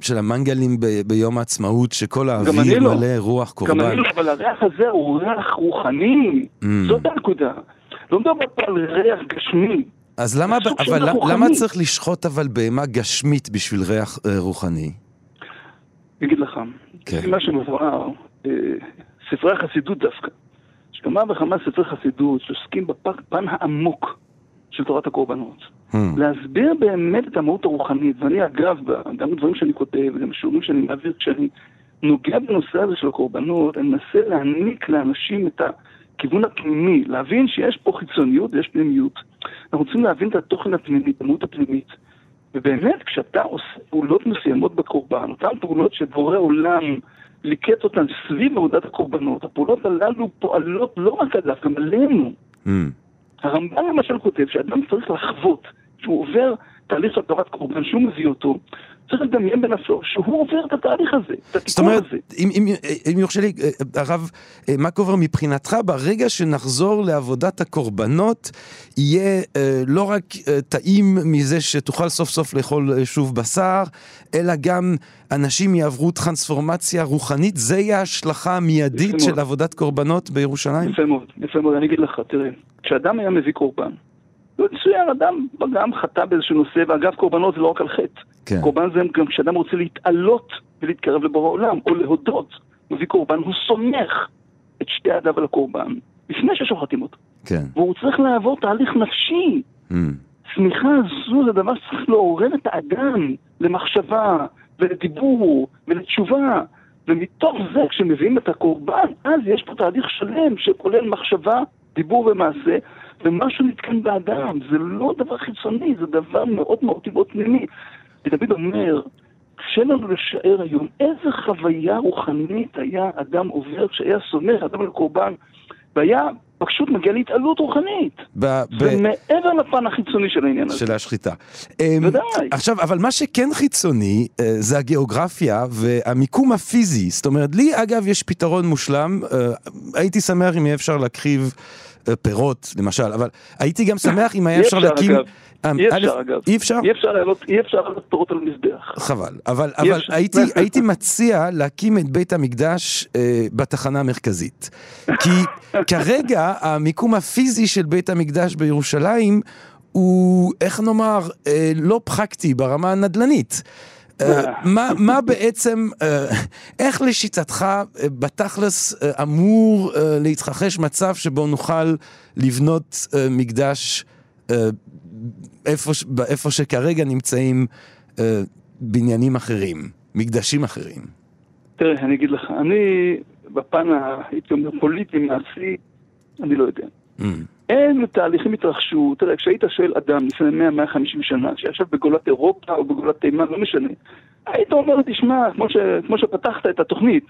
של, המנגלים ביום העצמאות, שכל האוויר לא. מלא רוח גם קורבן. אני לא, אבל הריח הזה הוא ריח רוחני. Mm. זאת הנקודה. לא מדבר פה על ריח גשמי. אז למה, אבל למה. צריך לשחוט אבל בהמה גשמית בשביל ריח אה, רוחני? אני אגיד לך, כן. מה שמבואר, אה, ספרי החסידות דווקא, יש כמה וכמה ספרי חסידות שעוסקים בפן העמוק של תורת הקורבנות. Hmm. להסביר באמת את המהות הרוחנית, ואני אגב, גם בדברים שאני כותב, וגם בשיעורים שאני מעביר, כשאני נוגע בנושא הזה של הקורבנות, אני מנסה להעניק לאנשים את הכיוון הפנימי, להבין שיש פה חיצוניות ויש פנימיות. אנחנו צריכים להבין את התוכן הפנימי, את המהות הפנימית. ובאמת, כשאתה עושה פעולות מסוימות בקורבן, אותן פעולות שבורא עולם ליקט אותן סביב עבודת הקורבנות, הפעולות הללו פועלות לא רק עליו, גם עלינו. Hmm. הרמב"ם למשל כותב שאדם צריך לחוות שהוא עובר תהליך של הקרבת קורבן, שהוא מביא אותו, צריך לדמיין בנפשו שהוא עובר את התהליך הזה, את זאת התיקון אומרת, הזה. אם, אם, אם יורשה לי, אה, הרב אה, מקובר, מבחינתך, ברגע שנחזור לעבודת הקורבנות, יהיה אה, לא רק אה, טעים מזה שתוכל סוף סוף לאכול אה, שוב בשר, אלא גם אנשים יעברו טרנספורמציה רוחנית, זה יהיה ההשלכה המיידית של. עבודת קורבנות בירושלים? יפה מאוד, יפה מאוד, אני אגיד לך, תראה, כשאדם היה מביא קורבן, לא מצוין, אדם גם חטא באיזשהו נושא, ואגב, קורבנות זה לא רק על חטא. כן. קורבן זה גם כשאדם רוצה להתעלות ולהתקרב לבורא עולם, או להודות, מביא קורבן, הוא סומך את שתי ידיו על הקורבן, לפני ששוחטים אותו. כן. והוא צריך לעבור תהליך נפשי. Mm. צמיחה הזו זה דבר שצריך לעורר את האדם למחשבה ולדיבור ולתשובה. ומתוך זה, כשמביאים את הקורבן, אז יש פה תהליך שלם שכולל מחשבה, דיבור ומעשה, ומשהו נתקן באדם. זה לא דבר חיצוני, זה דבר מאוד מהותי מאוד פנימי. אני תמיד אומר, קשה לנו לשער היום איזה חוויה רוחנית היה אדם עובר כשהיה סומך אדם על קורבן, והיה פשוט מגיע להתעלות רוחנית. ב- ב- זה מעבר לפן החיצוני של העניין הזה. של השחיטה. אמ, ודאי. עכשיו, אבל מה שכן חיצוני אה, זה הגיאוגרפיה והמיקום הפיזי. זאת אומרת, לי אגב יש פתרון מושלם, אה, הייתי שמח אם יהיה אפשר להקריב פירות, למשל, אבל הייתי גם שמח אם היה אפשר להקים... אה, אי אפשר אגב. אי אפשר? אי אפשר להעלות, פירות על מזבח. חבל, אבל, הייתי מציע להקים את בית המקדש אה, בתחנה המרכזית. כי כרגע המיקום הפיזי של בית המקדש בירושלים הוא, איך נאמר, אה, לא פרקטי ברמה הנדל"נית. אה, מה, מה בעצם, אה, איך לשיטתך אה, בתכלס אמור להתרחש מצב שבו נוכל לבנות מקדש איפה, איפה שכרגע נמצאים בניינים אחרים, מקדשים אחרים. תראה, אני אגיד לך, אני בפן, הייתי אומר, פוליטי, מעשי, אני לא יודע. אין תהליכים התרחשו, תראה, כשהיית שואל אדם לפני 100-150 שנה, שישב בגולת אירופה או בגולת תימן, לא משנה, היית אומר, תשמע, כמו, ש, כמו שפתחת את התוכנית,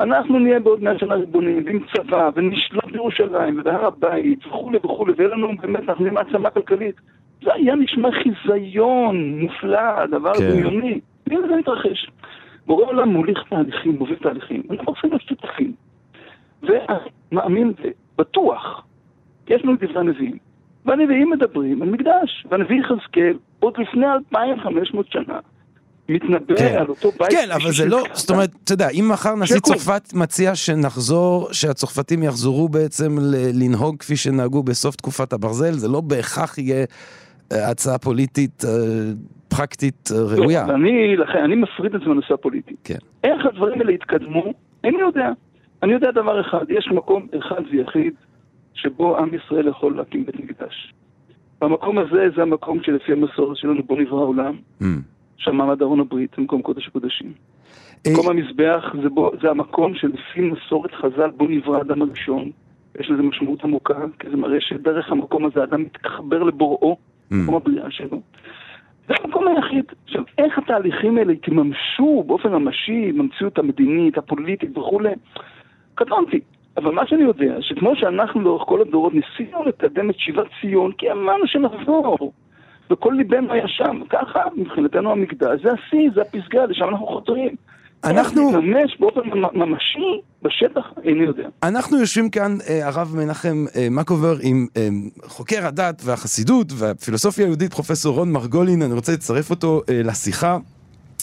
אנחנו נהיה בעוד 100 שנה ריבונים, ועם צבא, ונשלוט בירושלים, ובהר הבית, וכולי וכולי, ויהיה לנו באמת, אנחנו נהיה מעצמה כלכלית. זה היה נשמע חיזיון מופלא, דבר כן. דמיוני. והנה זה מתרחש. בורא עולם מוליך תהליכים, מוביל תהליכים. אנחנו צריכים להיות שותפים. ומאמין ובטוח, יש לנו דברי הנביאים. והנביאים מדברים על מקדש, והנביא יחזקאל, עוד לפני 2,500 שנה, מתנבא כן. על אותו בית. כן, אבל זה לא, זאת אומרת, אתה יודע, אם מחר נשיא. צרפת מציע שנחזור, שהצרפתים יחזרו בעצם לנהוג כפי שנהגו בסוף תקופת הברזל, זה לא בהכרח יהיה אה, הצעה פוליטית אה, פרקטית אה, ראויה. לא, אני, לכן, אני מפריד את זה מהנושא הפוליטי. כן. איך הדברים האלה יתקדמו, איני יודע. אני יודע דבר אחד, יש מקום אחד ויחיד שבו עם ישראל יכול להקים בית מקדש. והמקום הזה זה המקום שלפי המסורת שלנו בו נברא העולם, Mm. שם מעמד ארון הברית, מקום קודש הקודשים. אה, מקום המזבח זה, בו, זה המקום שלפי מסורת חז"ל בו נברא האדם הראשון. יש לזה משמעות עמוקה, כי זה מראה שדרך המקום הזה האדם מתחבר לבוראו, Mm. מקום הבריאה שלו. זה המקום היחיד. עכשיו, איך התהליכים האלה יתממשו באופן ממשי במציאות המדינית, הפוליטית וכולי, קטונתי. אבל מה שאני יודע, שכמו שאנחנו לאורך כל הדורות ניסינו לקדם את שיבת ציון, כי אמרנו שנחזור, וכל ליבנו היה שם, ככה מבחינתנו המקדש, זה השיא, זה הפסגה, לשם אנחנו חותרים. אנחנו- להתממש באופן ממ- ממשי בשטח, איני יודע. אנחנו יושבים כאן, אה, הרב מנחם אה, מקובר, עם אה, חוקר הדת והחסידות והפילוסופיה היהודית, פרופסור רון מרגולין, אני רוצה לצרף אותו לשיחה.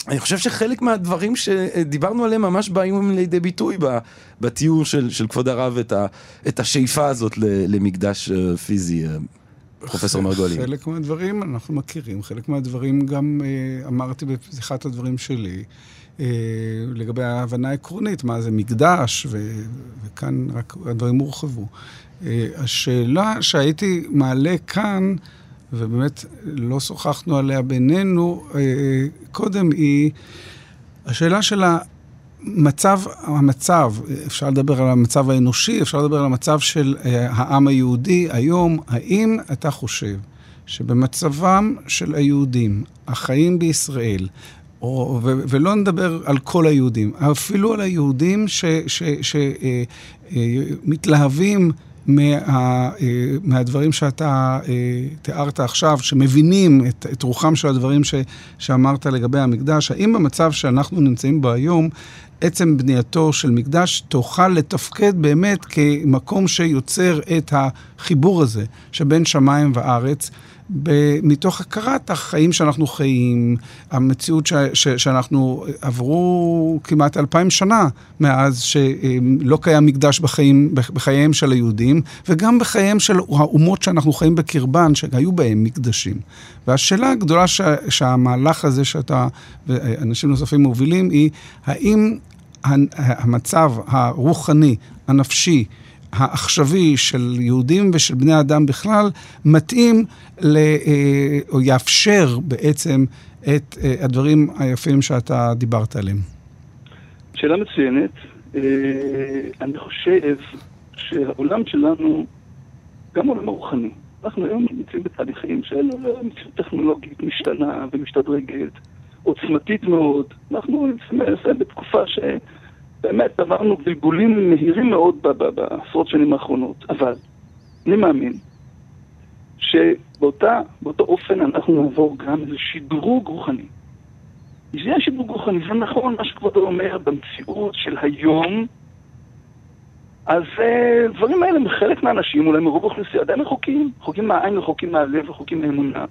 אני חושב שחלק מהדברים שדיברנו עליהם ממש באים לידי ביטוי בתיאור של, של כבוד הרב את, ה, את השאיפה הזאת למקדש אה, פיזי, אה, פרופסור מרגולין. חלק מהדברים אנחנו מכירים, חלק מהדברים גם אה, אמרתי בפתיחת הדברים שלי, לגבי ההבנה העקרונית, מה זה מקדש, ו, וכאן רק הדברים הורחבו. השאלה שהייתי מעלה כאן, ובאמת לא שוחחנו עליה בינינו אה, קודם, היא השאלה של המצב, המצב, אפשר לדבר על המצב האנושי, אפשר לדבר על המצב של אה, העם היהודי היום. האם אתה חושב שבמצבם של היהודים, החיים בישראל, או, ו, ולא נדבר על כל היהודים, אפילו על היהודים שמתלהבים מה, אה, מהדברים שאתה אה, תיארת עכשיו, שמבינים את, את רוחם של הדברים ש, שאמרת לגבי המקדש, האם במצב שאנחנו נמצאים בו היום, עצם בנייתו של מקדש תוכל לתפקד באמת כמקום שיוצר את החיבור הזה שבין שמיים וארץ, מתוך הכרת החיים שאנחנו חיים, המציאות ש, ש, שאנחנו עברו כמעט אלפיים שנה מאז שלא קיים מקדש בחיים, בחייהם של היהודים, וגם בחייהם של האומות שאנחנו חיים בקרבן, שהיו בהם מקדשים. והשאלה הגדולה ש, שהמהלך הזה שאתה ואנשים נוספים מובילים היא, האם המצב הרוחני, הנפשי, העכשווי של יהודים ושל בני אדם בכלל, מתאים ל, אה, או יאפשר בעצם את אה, הדברים היפים שאתה דיברת עליהם. שאלה מצוינת. אה, אני חושב שהעולם שלנו, גם העולם הרוחני, אנחנו היום נמצאים בתהליכים של מציאות טכנולוגית משתנה ומשתדרגת, עוצמתית מאוד. אנחנו נמצאים בתקופה ש... באמת עברנו גלגולים מהירים מאוד בעשרות שנים האחרונות, אבל אני מאמין שבאותו אופן אנחנו נעבור גם איזה שדרוג רוחני. זה השדרוג רוחני, זה נכון מה שכבודו אומר במציאות של היום, אז uh, דברים האלה מחלק מהאנשים, אולי מרוב האוכלוסייה, עדיין רחוקים, רחוקים מהעין, רחוקים מהלב, רחוקים מהאמונה.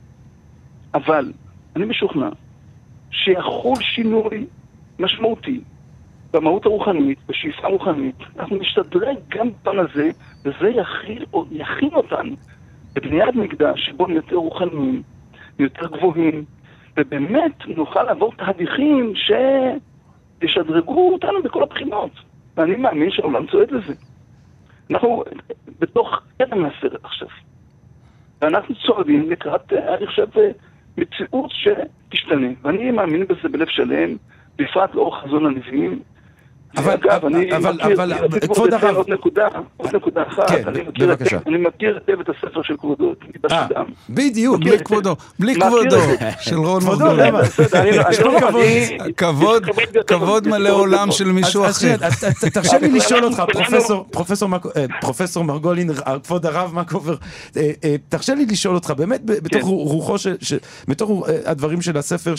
אבל אני משוכנע שיחול שינוי משמעותי במהות הרוחנית, בשאיפה רוחנית, אנחנו נשתדרג גם בפן הזה, וזה יכיל, יכין אותנו לבניית מקדש שבו נהיה יותר רוחניים, יותר גבוהים, ובאמת נוכל לעבור תהליכים שישדרגו אותנו בכל הבחינות. ואני מאמין שהעולם צועד לזה. אנחנו בתוך קטע מהסרט עכשיו. ואנחנו צועדים לקראת, אני חושב, מציאות שתשתנה. ואני מאמין בזה בלב שלם, בפרט לאור חזון הנביאים, אבל, אגב, אני אבל, מכיר, אבל, כבוד הרב... עוד נקודה, עוד נקודה אחת. כן, אני מכיר בבקשה. את, אני מכיר היטב את הספר של כבודו, אה. בדיוק, בלי כבודו, בלי כבודו, של רון מרגלית. כבוד, כבוד מלא עולם של מישהו אחר. תרשה לי לשאול אותך, פרופסור אה, מרגולין, כבוד הרב מקובר, אה, תרשה לי לשאול אותך, באמת, בתוך כן. רוחו, בתוך הדברים של הספר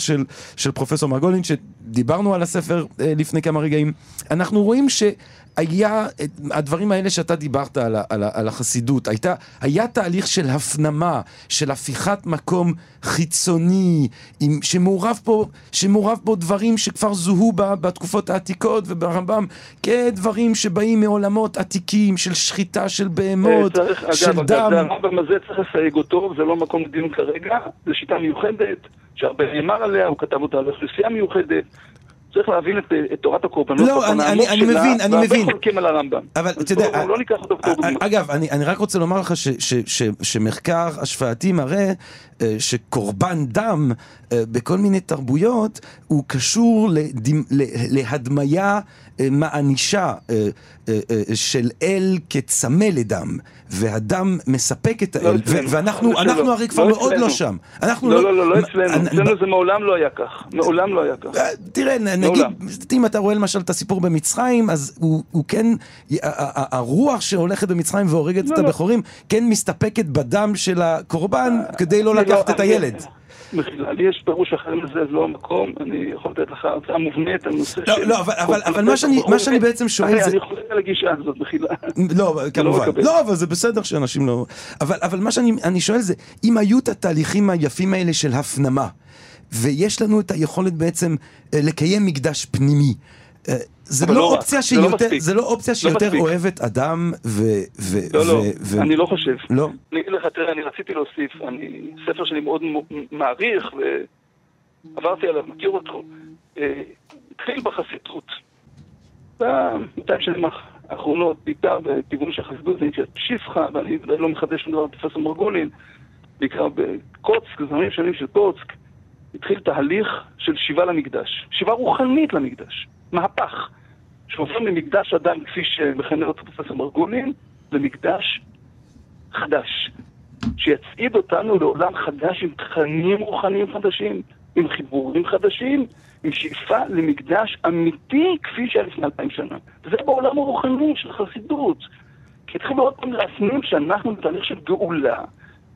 של פרופסור מרגולין, שדיברנו על הספר לפני כמה רגעים, אנחנו רואים שהיה, הדברים האלה שאתה דיברת על, על, על החסידות, הייתה, היה תהליך של הפנמה, של הפיכת מקום חיצוני, עם, שמעורב, פה, שמעורב פה דברים שכבר זוהו ב, בתקופות העתיקות וברמב"ם, כדברים שבאים מעולמות עתיקים, של שחיטה של בהמות, צריך, של אגב, דם. אגב, הרמב"ם הזה צריך לסייג אותו, זה לא מקום לדיון כרגע, זו שיטה מיוחדת, שהרבה נאמר עליה, הוא כתב אותה על אוכלוסייה מיוחדת, צריך להבין את, את תורת הקורבנות. לא, אני, אני, אני מבין, אני מבין. והרבה חולקים על הרמב"ם. אבל אתה יודע... לא ניקח אותו בתור דוגמא. אגב, אני, אני רק רוצה לומר לך ש, ש, ש, שמחקר השוואתי מראה אה, שקורבן דם אה, בכל מיני תרבויות הוא קשור לדמ, להדמיה אה, מענישה של אל כצמא לדם, והדם מספק את האל, לא ואנחנו הרי כבר מאוד לא שם. לא, לא, לא, לא אצלנו, אצלנו זה מעולם לא היה כך, מעולם לא היה כך. תראה, נגיד, אם אתה רואה למשל את הסיפור במצרים, אז הוא כן, הרוח שהולכת במצרים והורגת את הבכורים, כן מסתפקת בדם של הקורבן כדי לא לקחת את הילד. מחילה, לי יש פירוש אחר לזה, זה לא המקום, אני יכול לתת לך הרצאה מובנית על נושא לא, של... לא, אבל מה שאני בעצם שואל זה... אני חולק על הגישה הזאת, מחילה. לא, לא, כמובן. לא, אבל זה בסדר שאנשים לא... אבל מה שאני שואל זה, אם היו את התהליכים היפים האלה של הפנמה, ויש לנו את היכולת בעצם אה, לקיים מקדש פנימי, זה לא, לא אופציה שיותר, זה לא אופציה שיותר אוהבת אדם ו... לא, לא, אני לא חושב. לא? אני אגיד לך, תראה, אני רציתי להוסיף, אני, ספר שאני מאוד מעריך ועברתי עליו, מכיר אותו, אה, התחיל בחסידות. ב-200 שנים האחרונות, בעיקר בכיוון של חסידות, הייתי פשיפחה, ואני לא מחדש שום דבר פרופסור מרגולין, בעיקר בקוצק, זמנים שונים של קוצק, התחיל תהליך של שיבה למקדש, שיבה רוחנית למקדש, מהפך. שעובר ממקדש אדם, כפי שמכנה אותו פרופסור מרגולין, למקדש חדש. שיצעיד אותנו לעולם חדש עם תכנים רוחניים חדשים, עם חיבורים חדשים, עם שאיפה למקדש אמיתי כפי שהיה לפני אלפיים שנה. זה בעולם הרוחני של חסידות. כי התחילו עוד פעם להפנים שאנחנו בתהליך של גאולה.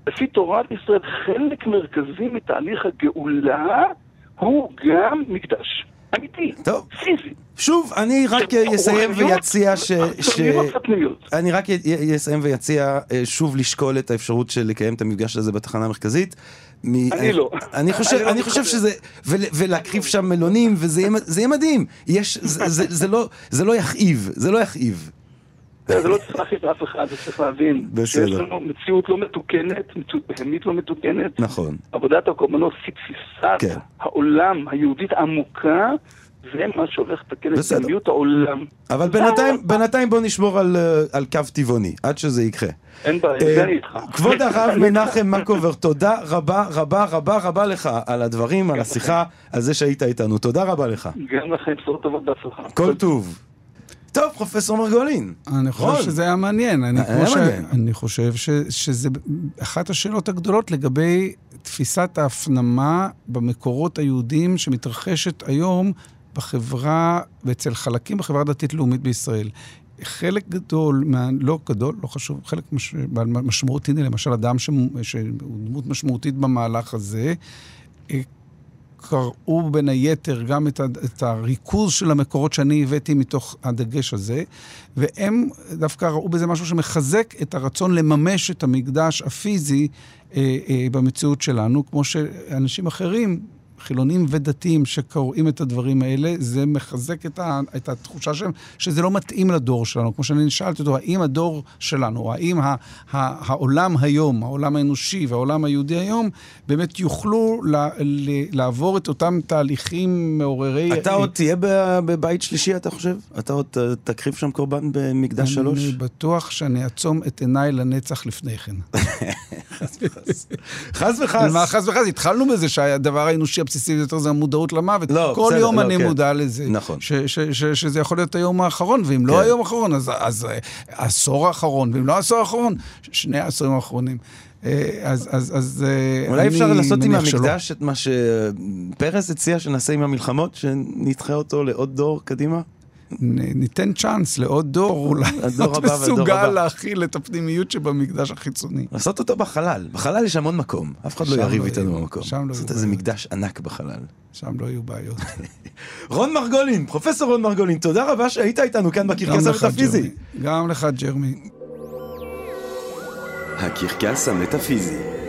לפי תורת ישראל, חלק מרכזי מתהליך הגאולה הוא גם מקדש. אמיתי, טוב. פיזי. שוב, אני רק אסיים ויציע ש... ש... אני רק אסיים ויציע אה, שוב לשקול את האפשרות של לקיים את המפגש הזה בתחנה המרכזית. מ- אני לא. אני חושב, אני לא אני חושב. שזה, ול- ולהקריב שם מלונים, וזה יהיה, יהיה מדהים. יש, זה, זה, זה, לא, זה לא יכאיב, זה לא יכאיב. זה לא צריך להכריח אף אחד, זה צריך להבין. בסדר. שיש לנו מציאות לא מתוקנת, מציאות בהמית לא מתוקנת. נכון. עבודת הקורבנות כתפיסת כן. העולם היהודית העמוקה, זה מה שהולך לתקן את. בהמיות העולם. אבל בינתיים, בינתיים בוא נשמור על, אה, על קו טבעוני, עד שזה יקרה. אין בעיה, אה, זה אני איתך. כבוד הרב מנחם מקובר, תודה רבה רבה רבה רבה לך על הדברים, על השיחה, על זה שהיית איתנו. תודה רבה לך. גם לכם בשורות טובות בהצלחה. כל טוב. טוב, פרופסור מרגולין. אני חושב רון. שזה היה מעניין. אני, היה כמו מעניין. אני חושב ש, שזה אחת השאלות הגדולות לגבי תפיסת ההפנמה במקורות היהודיים שמתרחשת היום בחברה, ואצל חלקים בחברה הדתית-לאומית בישראל. חלק גדול, מה, לא גדול, לא חשוב, חלק מש, בעל משמעות, הנה למשל אדם שהוא דמות משמעותית במהלך הזה, אה, קראו בין היתר גם את, את הריכוז של המקורות שאני הבאתי מתוך הדגש הזה, והם דווקא ראו בזה משהו שמחזק את הרצון לממש את המקדש הפיזי אה, אה, במציאות שלנו, כמו שאנשים אחרים, חילונים ודתיים שקוראים את הדברים האלה, זה מחזק את, ה, את התחושה שלהם שזה לא מתאים לדור שלנו. כמו שאני שאלתי אותו, האם הדור שלנו, האם ה, ה, העולם היום, העולם האנושי והעולם היהודי היום, באמת יוכלו ל, ל, לעבור את אותם תהליכים מעוררי... אתה עוד תהיה בבית שלישי, אתה חושב? אתה עוד אה, תקריב שם קורבן במקדש שלוש? אני בטוח שאני אעצום את עיניי לנצח לפני כן. חס וחס. מה חס וחס, התחלנו בזה שהדבר האנושי הבסיסי ביותר זה המודעות למוות. לא, כל בסדר, יום לא, אני כן. מודע לזה. נכון. ש- ש- ש- שזה יכול להיות היום האחרון, ואם כן. לא היום האחרון, אז- אז אה, העשור האחרון, ואם לא העשור האחרון, ש- שני העשורים האחרונים. אה, אז, אז, אז אה, אולי אפשר לעשות עם מניח שלא. המקדש את מה שפרס הציע שנעשה עם המלחמות, שנדחה אותו לעוד דור קדימה? ניתן צ'אנס לעוד דור, אולי להיות מסוגל. להכיל את הפנימיות שבמקדש החיצוני. לעשות אותו בחלל. בחלל יש המון מקום. אף אחד לא שם יריב לא איתנו במקום. שם לא לעשות יהיו איזה בעיות. מקדש ענק בחלל. שם לא יהיו בעיות. רון מרגולין, פרופסור רון מרגולין, תודה רבה שהיית איתנו כאן בקרקס המטאפיזי. גם לך, ג'רמי. הקרקס המטאפיזי.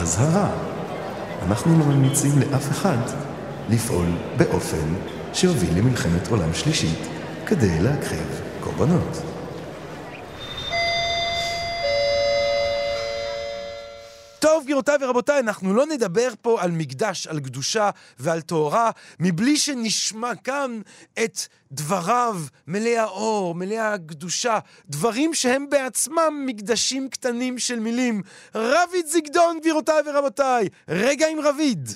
אזהרה, אנחנו לא ממליצים לאף אחד לפעול באופן שיוביל למלחמת עולם שלישית כדי להקריב קורבנות. גבירותיי ורבותיי, אנחנו לא נדבר פה על מקדש, על קדושה ועל טהרה, מבלי שנשמע כאן את דבריו מלאי האור, מלאי הקדושה, דברים שהם בעצמם מקדשים קטנים של מילים. רביד זיגדון, גבירותיי ורבותיי, רגע עם רביד.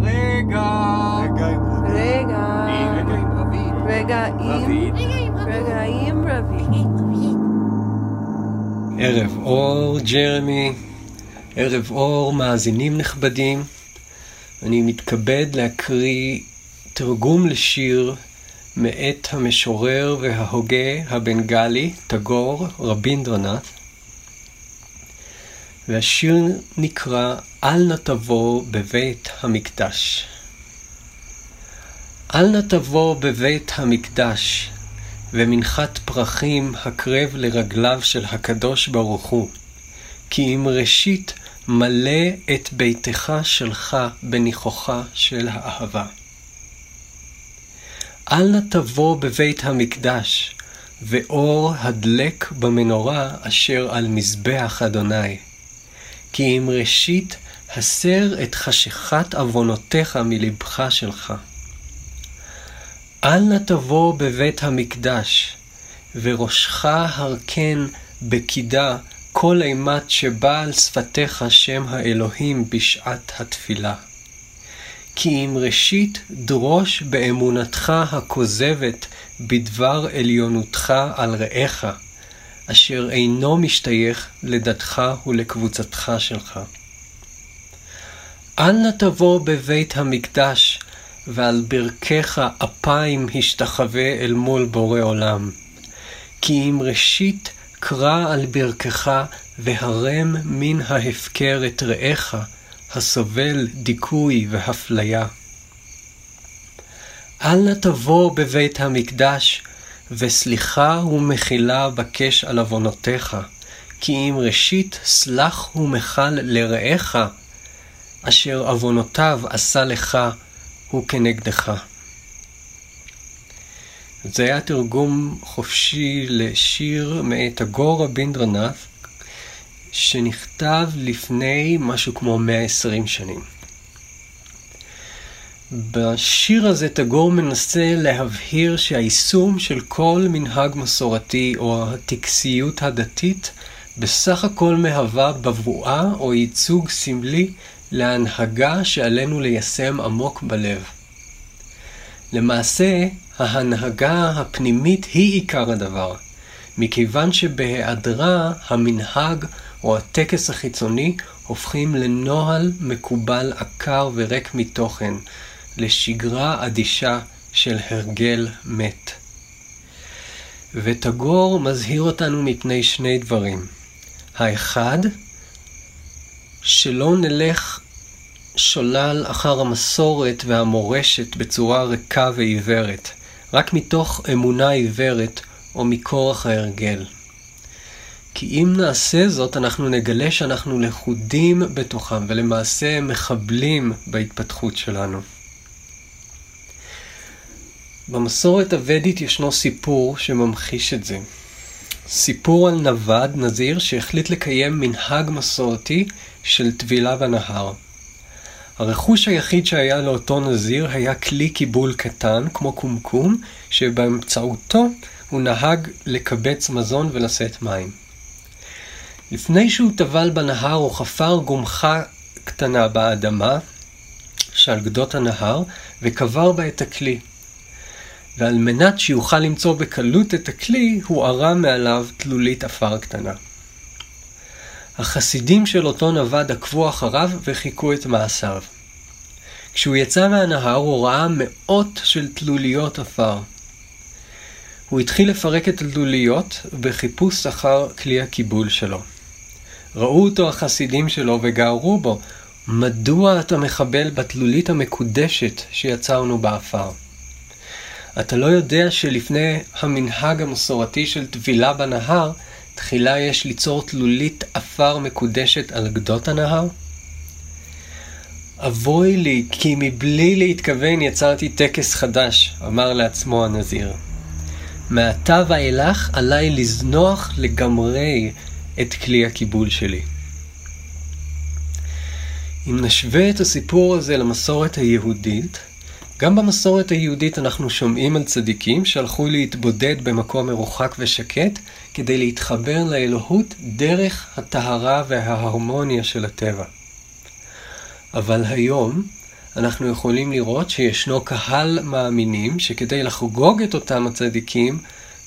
רגע. רגע עם רגע עם רביד. ערב אור, ג'רמי, ערב אור, מאזינים נכבדים. אני מתכבד להקריא תרגום לשיר מאת המשורר וההוגה הבנגלי, טגור רבינדרנת. והשיר נקרא "אל נא תבוא בבית המקדש". אל נא תבוא בבית המקדש, ומנחת פרחים הקרב לרגליו של הקדוש ברוך הוא, כי אם ראשית מלא את ביתך שלך בניחוחה של האהבה. אל נא תבוא בבית המקדש, ואור הדלק במנורה אשר על מזבח אדוני. כי אם ראשית הסר את חשכת עוונותיך מלבך שלך. אל נא תבוא בבית המקדש, וראשך הרכן בקידה כל אימת שבא על שפתיך שם האלוהים בשעת התפילה. כי אם ראשית דרוש באמונתך הכוזבת בדבר עליונותך על רעך, אשר אינו משתייך לדתך ולקבוצתך שלך. אל נא תבוא בבית המקדש, ועל ברכך אפיים השתחווה אל מול בורא עולם. כי אם ראשית קרא על ברכך, והרם מן ההפקר את רעך, הסובל דיכוי והפליה. אל נא תבוא בבית המקדש, וסליחה ומחילה בקש על עוונותיך, כי אם ראשית סלח ומחל לרעך, אשר עוונותיו עשה לך, הוא כנגדך. זה היה תרגום חופשי לשיר מאת הגור רבינדרנת' שנכתב לפני משהו כמו 120 שנים. בשיר הזה תגור מנסה להבהיר שהיישום של כל מנהג מסורתי או הטקסיות הדתית בסך הכל מהווה בבואה או ייצוג סמלי להנהגה שעלינו ליישם עמוק בלב. למעשה, ההנהגה הפנימית היא עיקר הדבר, מכיוון שבהיעדרה המנהג או הטקס החיצוני הופכים לנוהל מקובל עקר וריק מתוכן, לשגרה אדישה של הרגל מת. ותגור מזהיר אותנו מפני שני דברים. האחד, שלא נלך שולל אחר המסורת והמורשת בצורה ריקה ועיוורת, רק מתוך אמונה עיוורת או מכורח ההרגל. כי אם נעשה זאת, אנחנו נגלה שאנחנו לכודים בתוכם, ולמעשה מחבלים בהתפתחות שלנו. במסורת הוודית ישנו סיפור שממחיש את זה. סיפור על נווד, נזיר, שהחליט לקיים מנהג מסורתי של טבילה בנהר. הרכוש היחיד שהיה לאותו נזיר היה כלי קיבול קטן, כמו קומקום, שבאמצעותו הוא נהג לקבץ מזון ולשאת מים. לפני שהוא טבל בנהר הוא חפר גומחה קטנה באדמה שעל גדות הנהר וקבר בה את הכלי. ועל מנת שיוכל למצוא בקלות את הכלי, הוא ערם מעליו תלולית עפר קטנה. החסידים של אותו נווד עקבו אחריו וחיכו את מעשיו. כשהוא יצא מהנהר הוא ראה מאות של תלוליות עפר. הוא התחיל לפרק את התלוליות בחיפוש אחר כלי הקיבול שלו. ראו אותו החסידים שלו וגערו בו, מדוע אתה מחבל בתלולית המקודשת שיצרנו באפר? אתה לא יודע שלפני המנהג המסורתי של טבילה בנהר, תחילה יש ליצור תלולית עפר מקודשת על גדות הנהר? אבוי לי, כי מבלי להתכוון יצרתי טקס חדש, אמר לעצמו הנזיר. מעתה ואילך עליי לזנוח לגמרי את כלי הקיבול שלי. אם נשווה את הסיפור הזה למסורת היהודית, גם במסורת היהודית אנחנו שומעים על צדיקים שהלכו להתבודד במקום מרוחק ושקט כדי להתחבר לאלוהות דרך הטהרה וההרמוניה של הטבע. אבל היום אנחנו יכולים לראות שישנו קהל מאמינים שכדי לחגוג את אותם הצדיקים,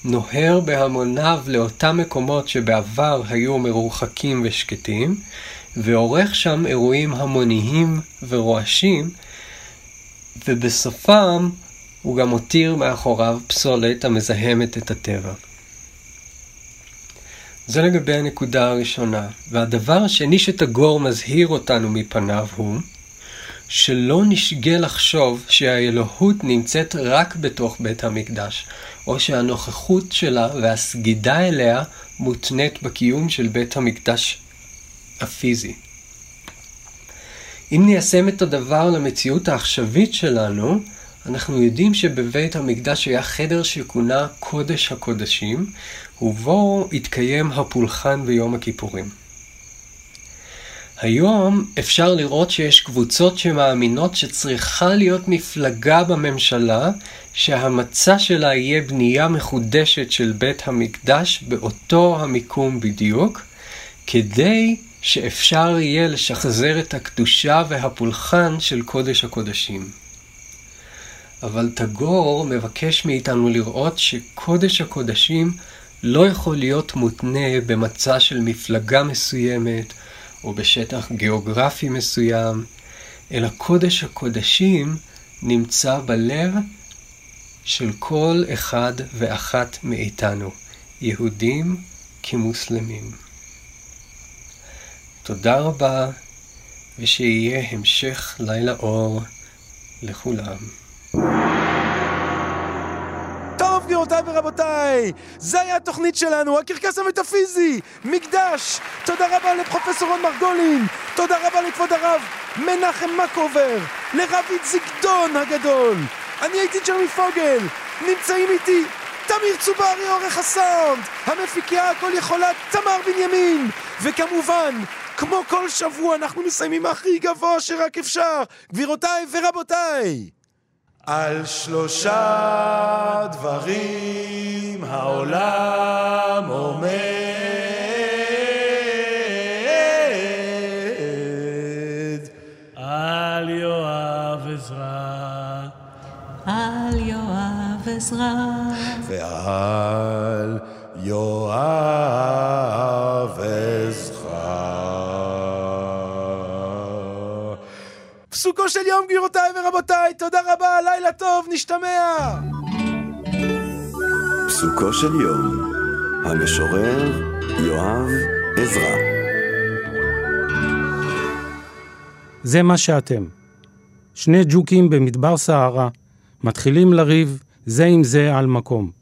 נוהר בהמוניו לאותם מקומות שבעבר היו מרוחקים ושקטים, ועורך שם אירועים המוניים ורועשים, ובסופם הוא גם מותיר מאחוריו פסולת המזהמת את הטבע. זה לגבי הנקודה הראשונה. והדבר השני שתגור מזהיר אותנו מפניו הוא שלא נשגה לחשוב שהאלוהות נמצאת רק בתוך בית המקדש, או שהנוכחות שלה והסגידה אליה מותנית בקיום של בית המקדש הפיזי. אם ניישם את הדבר למציאות העכשווית שלנו, אנחנו יודעים שבבית המקדש היה חדר שכונה קודש הקודשים, ובו התקיים הפולחן ביום הכיפורים. היום אפשר לראות שיש קבוצות שמאמינות שצריכה להיות מפלגה בממשלה שהמצע שלה יהיה בנייה מחודשת של בית המקדש באותו המיקום בדיוק, כדי שאפשר יהיה לשחזר את הקדושה והפולחן של קודש הקודשים. אבל תגור מבקש מאיתנו לראות שקודש הקודשים לא יכול להיות מותנה במצע של מפלגה מסוימת או בשטח גיאוגרפי מסוים, אלא קודש הקודשים נמצא בלב של כל אחד ואחת מאיתנו, יהודים כמוסלמים. תודה רבה, ושיהיה המשך לילה אור לכולם. גבירותיי ורבותיי, זה היה התוכנית שלנו, הקרקס המטאפיזי, מקדש. תודה רבה לפרופסור רון מרגולין, תודה רבה לכבוד הרב מנחם מקובר, לרביד זיגדון הגדול. אני הייתי ג'רמי פוגל, נמצאים איתי תמיר צוברי עורך הסאונד, המפיקיה הכל יכולה תמר בנימין, וכמובן, כמו כל שבוע אנחנו מסיימים הכי גבוה שרק אפשר, גבירותיי ורבותיי. על שלושה דברים העולם עומד. על יואב עזרא. על יואב עזרא. ועל יואב עזרא. פסוקו של יום גבירותיי ורבותיי, תודה רבה, לילה טוב, נשתמע! פסוקו של יום, המשורר יואב עזרא. זה מה שאתם. שני ג'וקים במדבר סהרה מתחילים לריב זה עם זה על מקום.